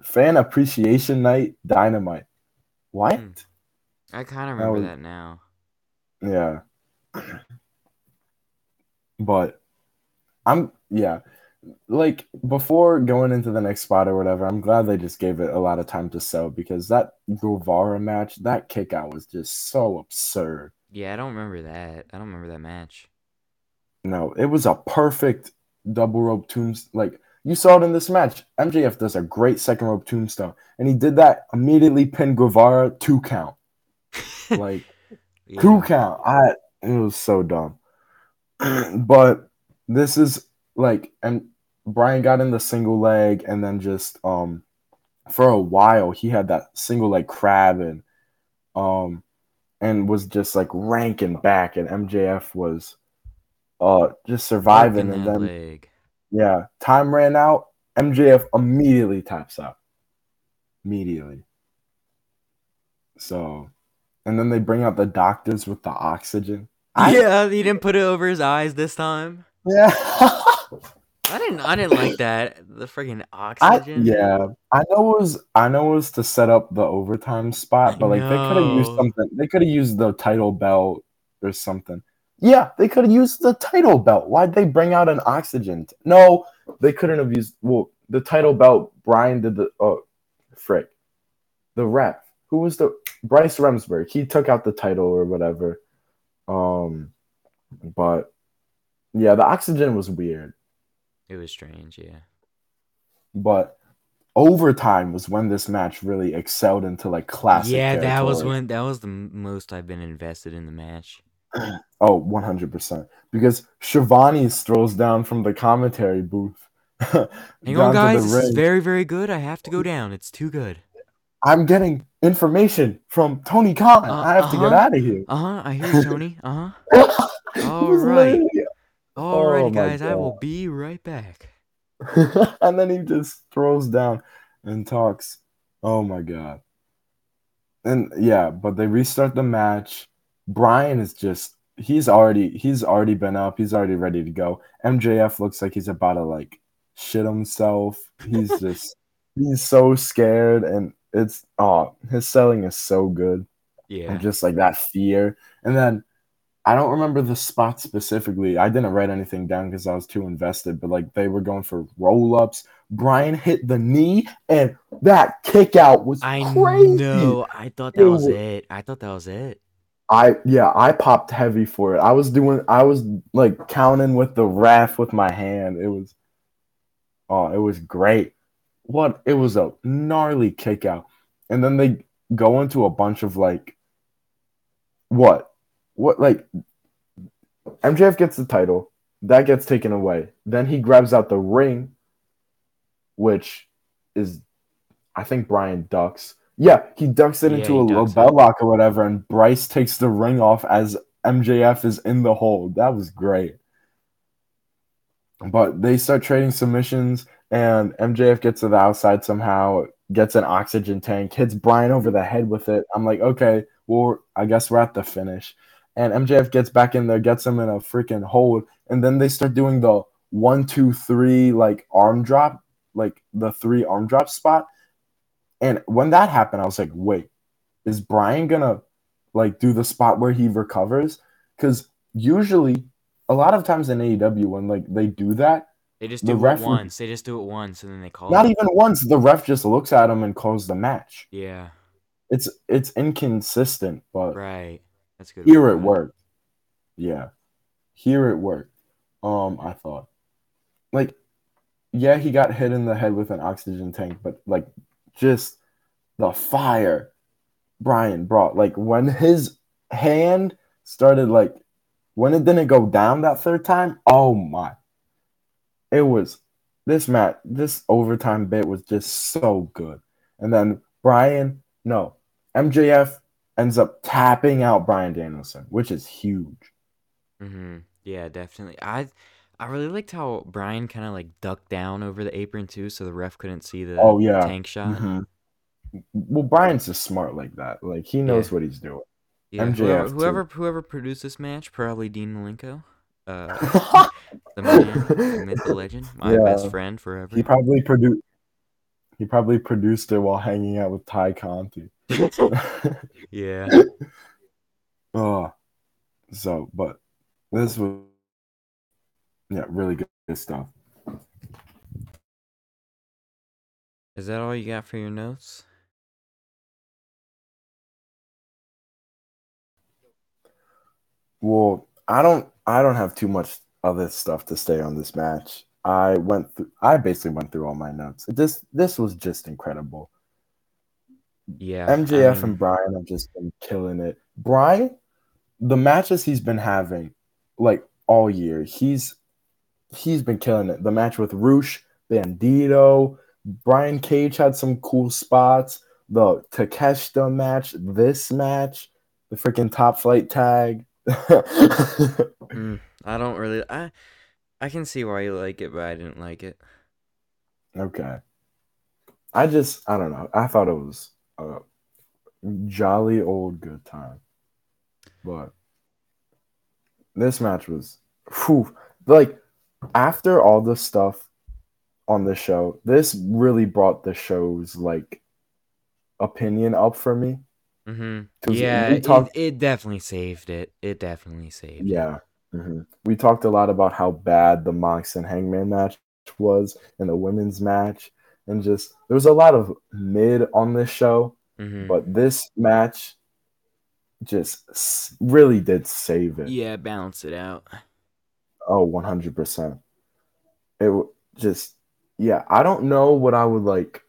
fan appreciation night dynamite what Hmm. I kind of That remember was- that now. yeah but i'm yeah like before going into the next spot or whatever i'm glad they just gave it a lot of time to sell because that guevara match that kick out was just so absurd Yeah, I don't remember that. I don't remember that match. no it was a perfect double rope tombstone like you saw it in this match mjf does a great second rope tombstone and he did that immediately pinned guevara two count like Yeah. Two count. I it was so dumb. but this is like and Brian got in the single leg and then just um for a while he had that single leg crab and um and was just like ranking back and MJF was uh just surviving and then leg. Yeah, time ran out. MJF immediately taps out. Immediately. So, and then they bring out the doctors with the oxygen. I- yeah, he didn't put it over his eyes this time. Yeah. I didn't. I didn't like that. The friggin' I, oxygen. yeah. I know it was I know it was to set up the overtime spot, I but like they could have used something. They could have used the title belt or something. Yeah, they could have used the title belt. Why'd they bring out an oxygen? t- no, they couldn't have used well the title belt. Bryan did the oh frick. The ref. Who was the Bryce Remsburg? He took out the title or whatever. Um but yeah, the oxygen was weird. It was strange. Yeah. but overtime was when this match really excelled into like classic. yeah, that was when. That was the most I've been invested in the match. Oh, 100%. Because Schiavone throws down from the commentary booth. Hang on, guys. This is very, very good. I have to go down. It's too good. I'm getting information from Tony Khan. Uh, I have to get uh-huh. out of here. Uh huh. I hear you, Tony. Uh huh. All right. literally- Alrighty, Oh guys. I will be right back. and then he just throws down and talks. Oh my god. And yeah, but they restart the match. Bryan is just he's already he's already been up. He's already ready to go. MJF looks like he's about to like shit himself. He's just he's so scared and it's oh his selling is so good Yeah. and just like that fear. And then I don't remember the spot specifically. I didn't write anything down because I was too invested, but like they were going for roll ups. Bryan hit the knee, and that kick out was I crazy. know. I thought that It was wa- it. I thought that was it. I yeah, I popped heavy for it. I was doing, I was like counting with the raft with my hand. It was, oh, it was great. What it was a gnarly kick out, and then they go into a bunch of like, what, what like, MJF gets the title, that gets taken away. Then he grabs out the ring, which is, I think Bryan ducks. Yeah, he ducks it Yeah, into a it. lock or whatever, and Bryce takes the ring off as MJF is in the hold. That was great. But they start trading submissions, and MJF gets to the outside somehow, gets an oxygen tank, hits Bryan over the head with it. I'm like, okay, well, I guess we're at the finish. And MJF gets back in there, gets him in a freaking hold, and then they start doing the one, two, three, like arm drop, like the three arm drop spot. And when that happened, I was like, wait, is Bryan gonna like do the spot where he recovers? Because usually, a lot of times in AEW, when like they do that, They just The do it ref- once. They just do it once and then they call not it. even once, the ref just looks at him and calls the match. Yeah, It's it's inconsistent, but right. That's good. here it worked. Yeah, here it worked. Um, I thought, like, yeah, he got hit in the head with an oxygen tank, but like, just the fire Bryan brought, like when his hand started, like when it didn't go down that third time. Oh my! It was this match, this overtime bit was just so good, and then Bryan, no, MJF ends up tapping out Bryan Danielson, which is huge. Mm-hmm. Yeah, definitely. I I really liked how Bryan kind of like ducked down over the apron too, so the ref couldn't see the Oh, yeah. tank shot. Mhm. Well, Bryan's just smart like that. Like he knows Yeah. what he's doing. Yeah, MJF whoever, whoever whoever produced this match, probably Dean Malenko, uh, the man, the myth, the legend, my Yeah. best friend forever. he probably produced. He probably produced it while hanging out with Tay Conti. yeah, oh, so but this was yeah really good, good stuff. is that all you got for your notes? Well, I don't I don't have too much other stuff to say on this match. I went through I basically went through all my notes. This this was just incredible. Yeah, I MJF mean, and Bryan have just been killing it. Bryan, the matches he's been having like all year, he's he's been killing it. The match with Rush, Bandito, Brian Cage had some cool spots. The Takeshita match, this match, the freaking top flight tag. mm, I don't really. I I can see why you like it, but I didn't like it. okay. I just I don't know. I thought it was a jolly old good time. But this match was whew, like after all the stuff on the show, this really brought the show's like opinion up for me. Mm-hmm. Yeah, we it, talked- it definitely saved it. It definitely saved. Yeah. mhm. We talked a lot about how bad the Mox and Hangman match was and the women's match. And just there was a lot of mid on this show, Mm-hmm. but this match just really did save it. Yeah, balance it out. Oh, 100%. It w- just, yeah, I don't know what I would like.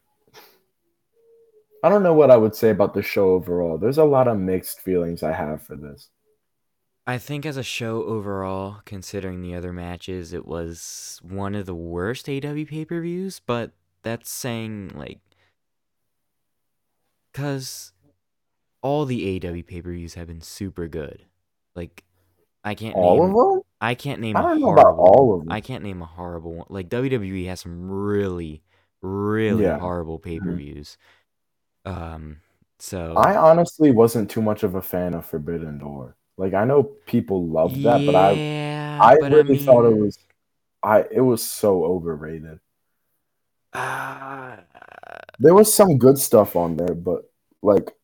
I don't know what I would say about the show overall. There's a lot of mixed feelings I have for this. I think as a show overall, considering the other matches, it was one of the worst AW pay per views, but that's saying, like, because all the AW pay per views have been super good. Like, I can't All name, of them? I can't name I a don't know about all of them. I can't name a horrible one. Like WWE has some really, really Yeah. Mm-hmm. horrible pay per views. Um, so I honestly wasn't too much of a fan of Forbidden Door. Like I know people love that, but I I but really thought it was I it was so overrated. ah, There was some good stuff on there, but like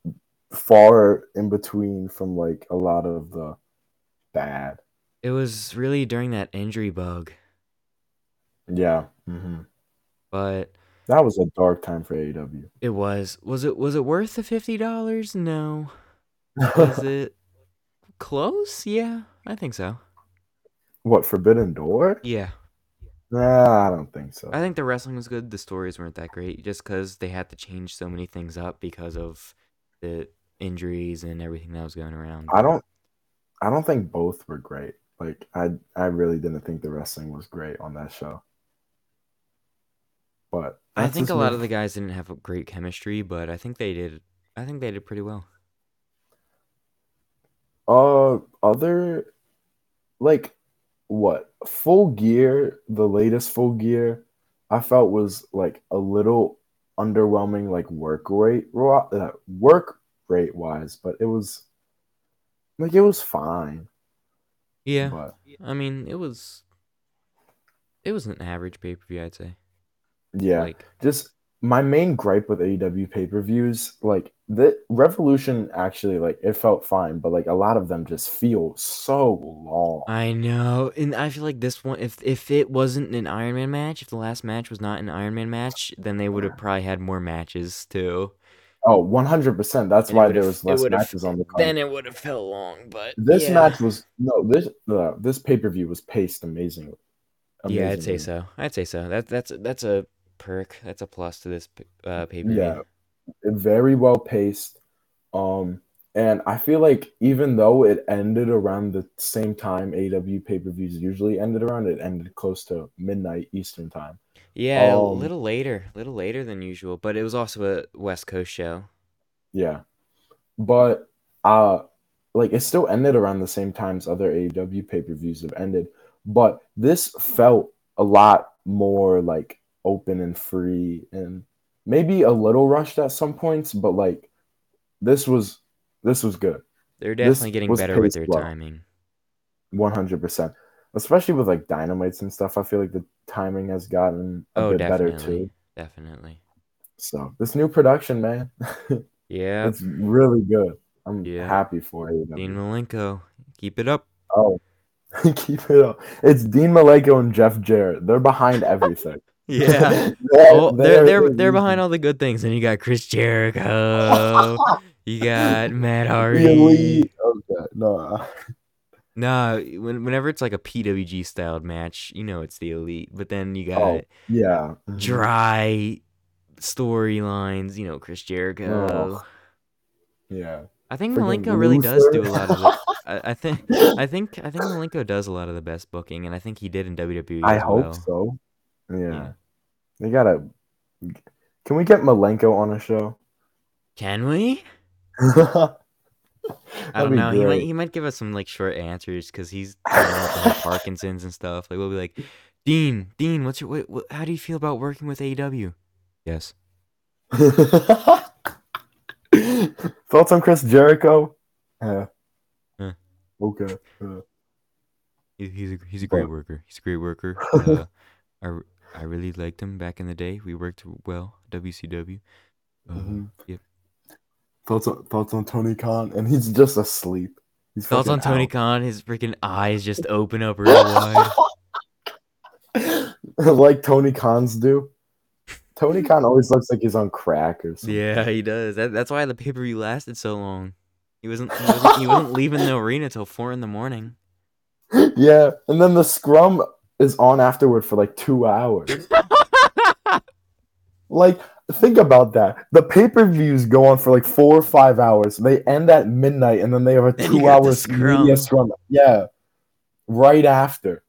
far in between from like a lot of the bad. It was really during that injury bug, Yeah. hmm but That was a dark time for AEW. it was was it was it worth the fifty dollars? No. Was it close? Yeah, I think so. what Forbidden Door? Yeah, Nah, I don't think so. I think the wrestling was good. The stories weren't that great, just because they had to change so many things up because of the injuries and everything that was going around. I don't I don't think both were great. Like I I really didn't think the wrestling was great on that show. But I think a lot me. of the guys didn't have a great chemistry, but I think they did. I think they did pretty well. uh other like what full gear the latest full gear I felt was like a little underwhelming like work rate ro- uh, work rate wise, but it was like it was fine. Yeah, But I mean it was. it was an average pay per view, I'd say. Yeah, Like, just my main gripe with AEW pay per views, like the Revolution, actually, like it felt fine, but like a lot of them just feel so long. I know, and I feel like this one, if if it wasn't an Iron Man match, if the last match was not an Iron Man match, then they would have probably had more matches too. Oh, 100 percent. That's And why there was less matches on the card. Then it would have felt long, but This yeah. match was no this uh, this pay per view was paced amazingly. Yeah, I'd say so. I'd say so. That that's that's a perk. That's a plus to this uh, pay per view. Yeah, very well paced. Um, and I feel like even though it ended around the same time AW pay per views usually ended around, it ended close to midnight Eastern time. Yeah, a Um, little later, a little later than usual, but it was also a West Coast show. Yeah, but uh, like it still ended around the same times other AEW pay per views have ended. But this felt a lot more like open and free, and maybe a little rushed at some points. But like this was this was good. They're This definitely getting better with their timing. One hundred percent, especially with like dynamites and stuff. I feel like the timing has gotten a Oh, bit better too. definitely. So this new production, man, Yeah, it's really good. I'm Yeah. happy for it. Dean Malenko, keep it up. Oh, keep it up! It's Dean Malenko and Jeff Jarrett. They're behind everything. Yeah. they're, Oh, they're they're the they're behind all the good things. And you got Chris Jericho. you got Matt Hardy. elite. Okay, no. Nah, when, whenever it's like a PWG styled match, you know it's the elite. But then you got Oh, yeah. mhm. dry storylines. You know, Chris Jericho. Ugh. Yeah. I think Friggin' Malenko really does do a lot of it. I, I think I think I think Malenko does a lot of the best booking, and I think he did in WWE. I hope well. so. Yeah. Yeah. They gotta. Can we get Malenko on a show? Can we? I don't know. He might he might give us some like short answers because he's dealing with the Parkinson's and stuff. Like we'll be like, Dean, Dean, what's your what, what, how do you feel about working with AEW? Yes. Thoughts on Chris Jericho? Uh, Huh. Okay. Uh, He, he's a he's a great worker. He's a great worker. Uh, I, I really liked him back in the day. We worked well. WCW. Uh, mhm. yep. Thoughts on thoughts on Tony Khan, and he's just asleep. He's Thoughts on Tony out. Khan? His freaking eyes just open up real wide. like Tony Khan's do. Tony Khan always looks like he's on crack or something. Yeah, he does. That, that's why the pay per view lasted so long. He wasn't he wasn't, he wasn't leaving the arena till four in the morning. Yeah, and then the scrum is on afterward for like two hours. like, think about that. The pay per views go on for like four or five hours. They end at midnight, and then they have a Then two hour media scrum. Yeah, right after.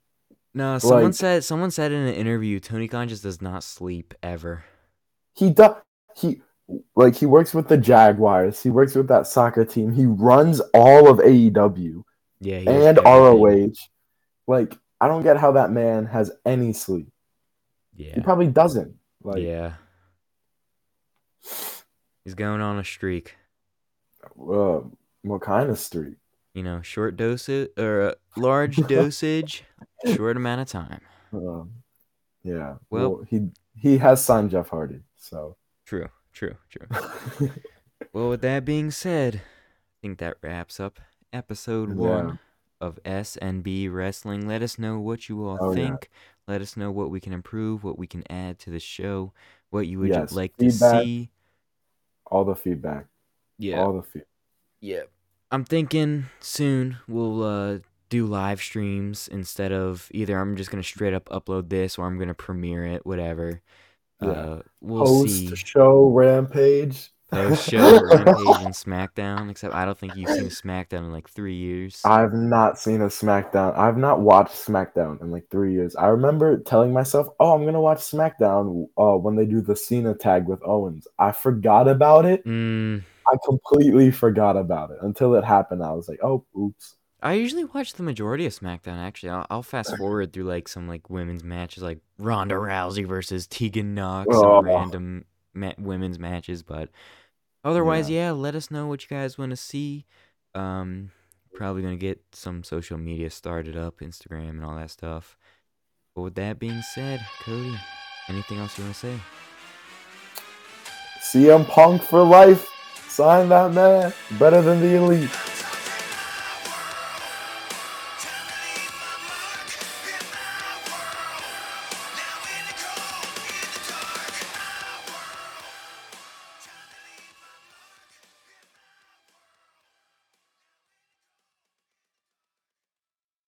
No, someone Like- said someone said in an interview Tony Khan just does not sleep ever. He does. He like he works with the Jaguars. He works with that soccer team. He runs all of AEW Yeah, he and. ROH. Like, I don't get how that man has any sleep. Yeah, he probably doesn't. Like, yeah. He's going on a streak. uh, what kind of streak? You know, short dosage or uh, large dosage, short amount of time. Um, yeah. Well- Well, he he has signed Jeff Hardy, so True, true, true. Well, with that being said, I think that wraps up episode Yeah. one of SNB Wrestling. Let us know what you all Oh, yeah. think. Let us know what we can improve, what we can add to the show, what you would Yes, like to see. All the feedback, Yeah, all the feedback. yeah. I'm thinking soon we'll uh, do live streams instead of either I'm just gonna straight up upload this or I'm gonna premiere it, whatever. Yeah. Uh, we'll Post see. show rampage. Post show Rampage and SmackDown, except I don't think you've seen SmackDown in like three years. I've not seen a SmackDown. I've not watched SmackDown in like three years. I remember telling myself, "Oh, I'm gonna watch SmackDown uh, when they do the Cena tag with Owens." I forgot about it. Mm, I completely forgot about it until it happened. I was like, "Oh, oops." I usually watch the majority of SmackDown. Actually, I'll, I'll fast forward through like some like women's matches, like Ronda Rousey versus Tegan Nox, Oh. random ma- women's matches. But Otherwise, yeah. yeah, let us know what you guys want to see. Um, probably gonna get some social media started up, Instagram and all that stuff. But with that being said, Cody, anything else you want to say? CM Punk for life. Sign that man. Better than the elite.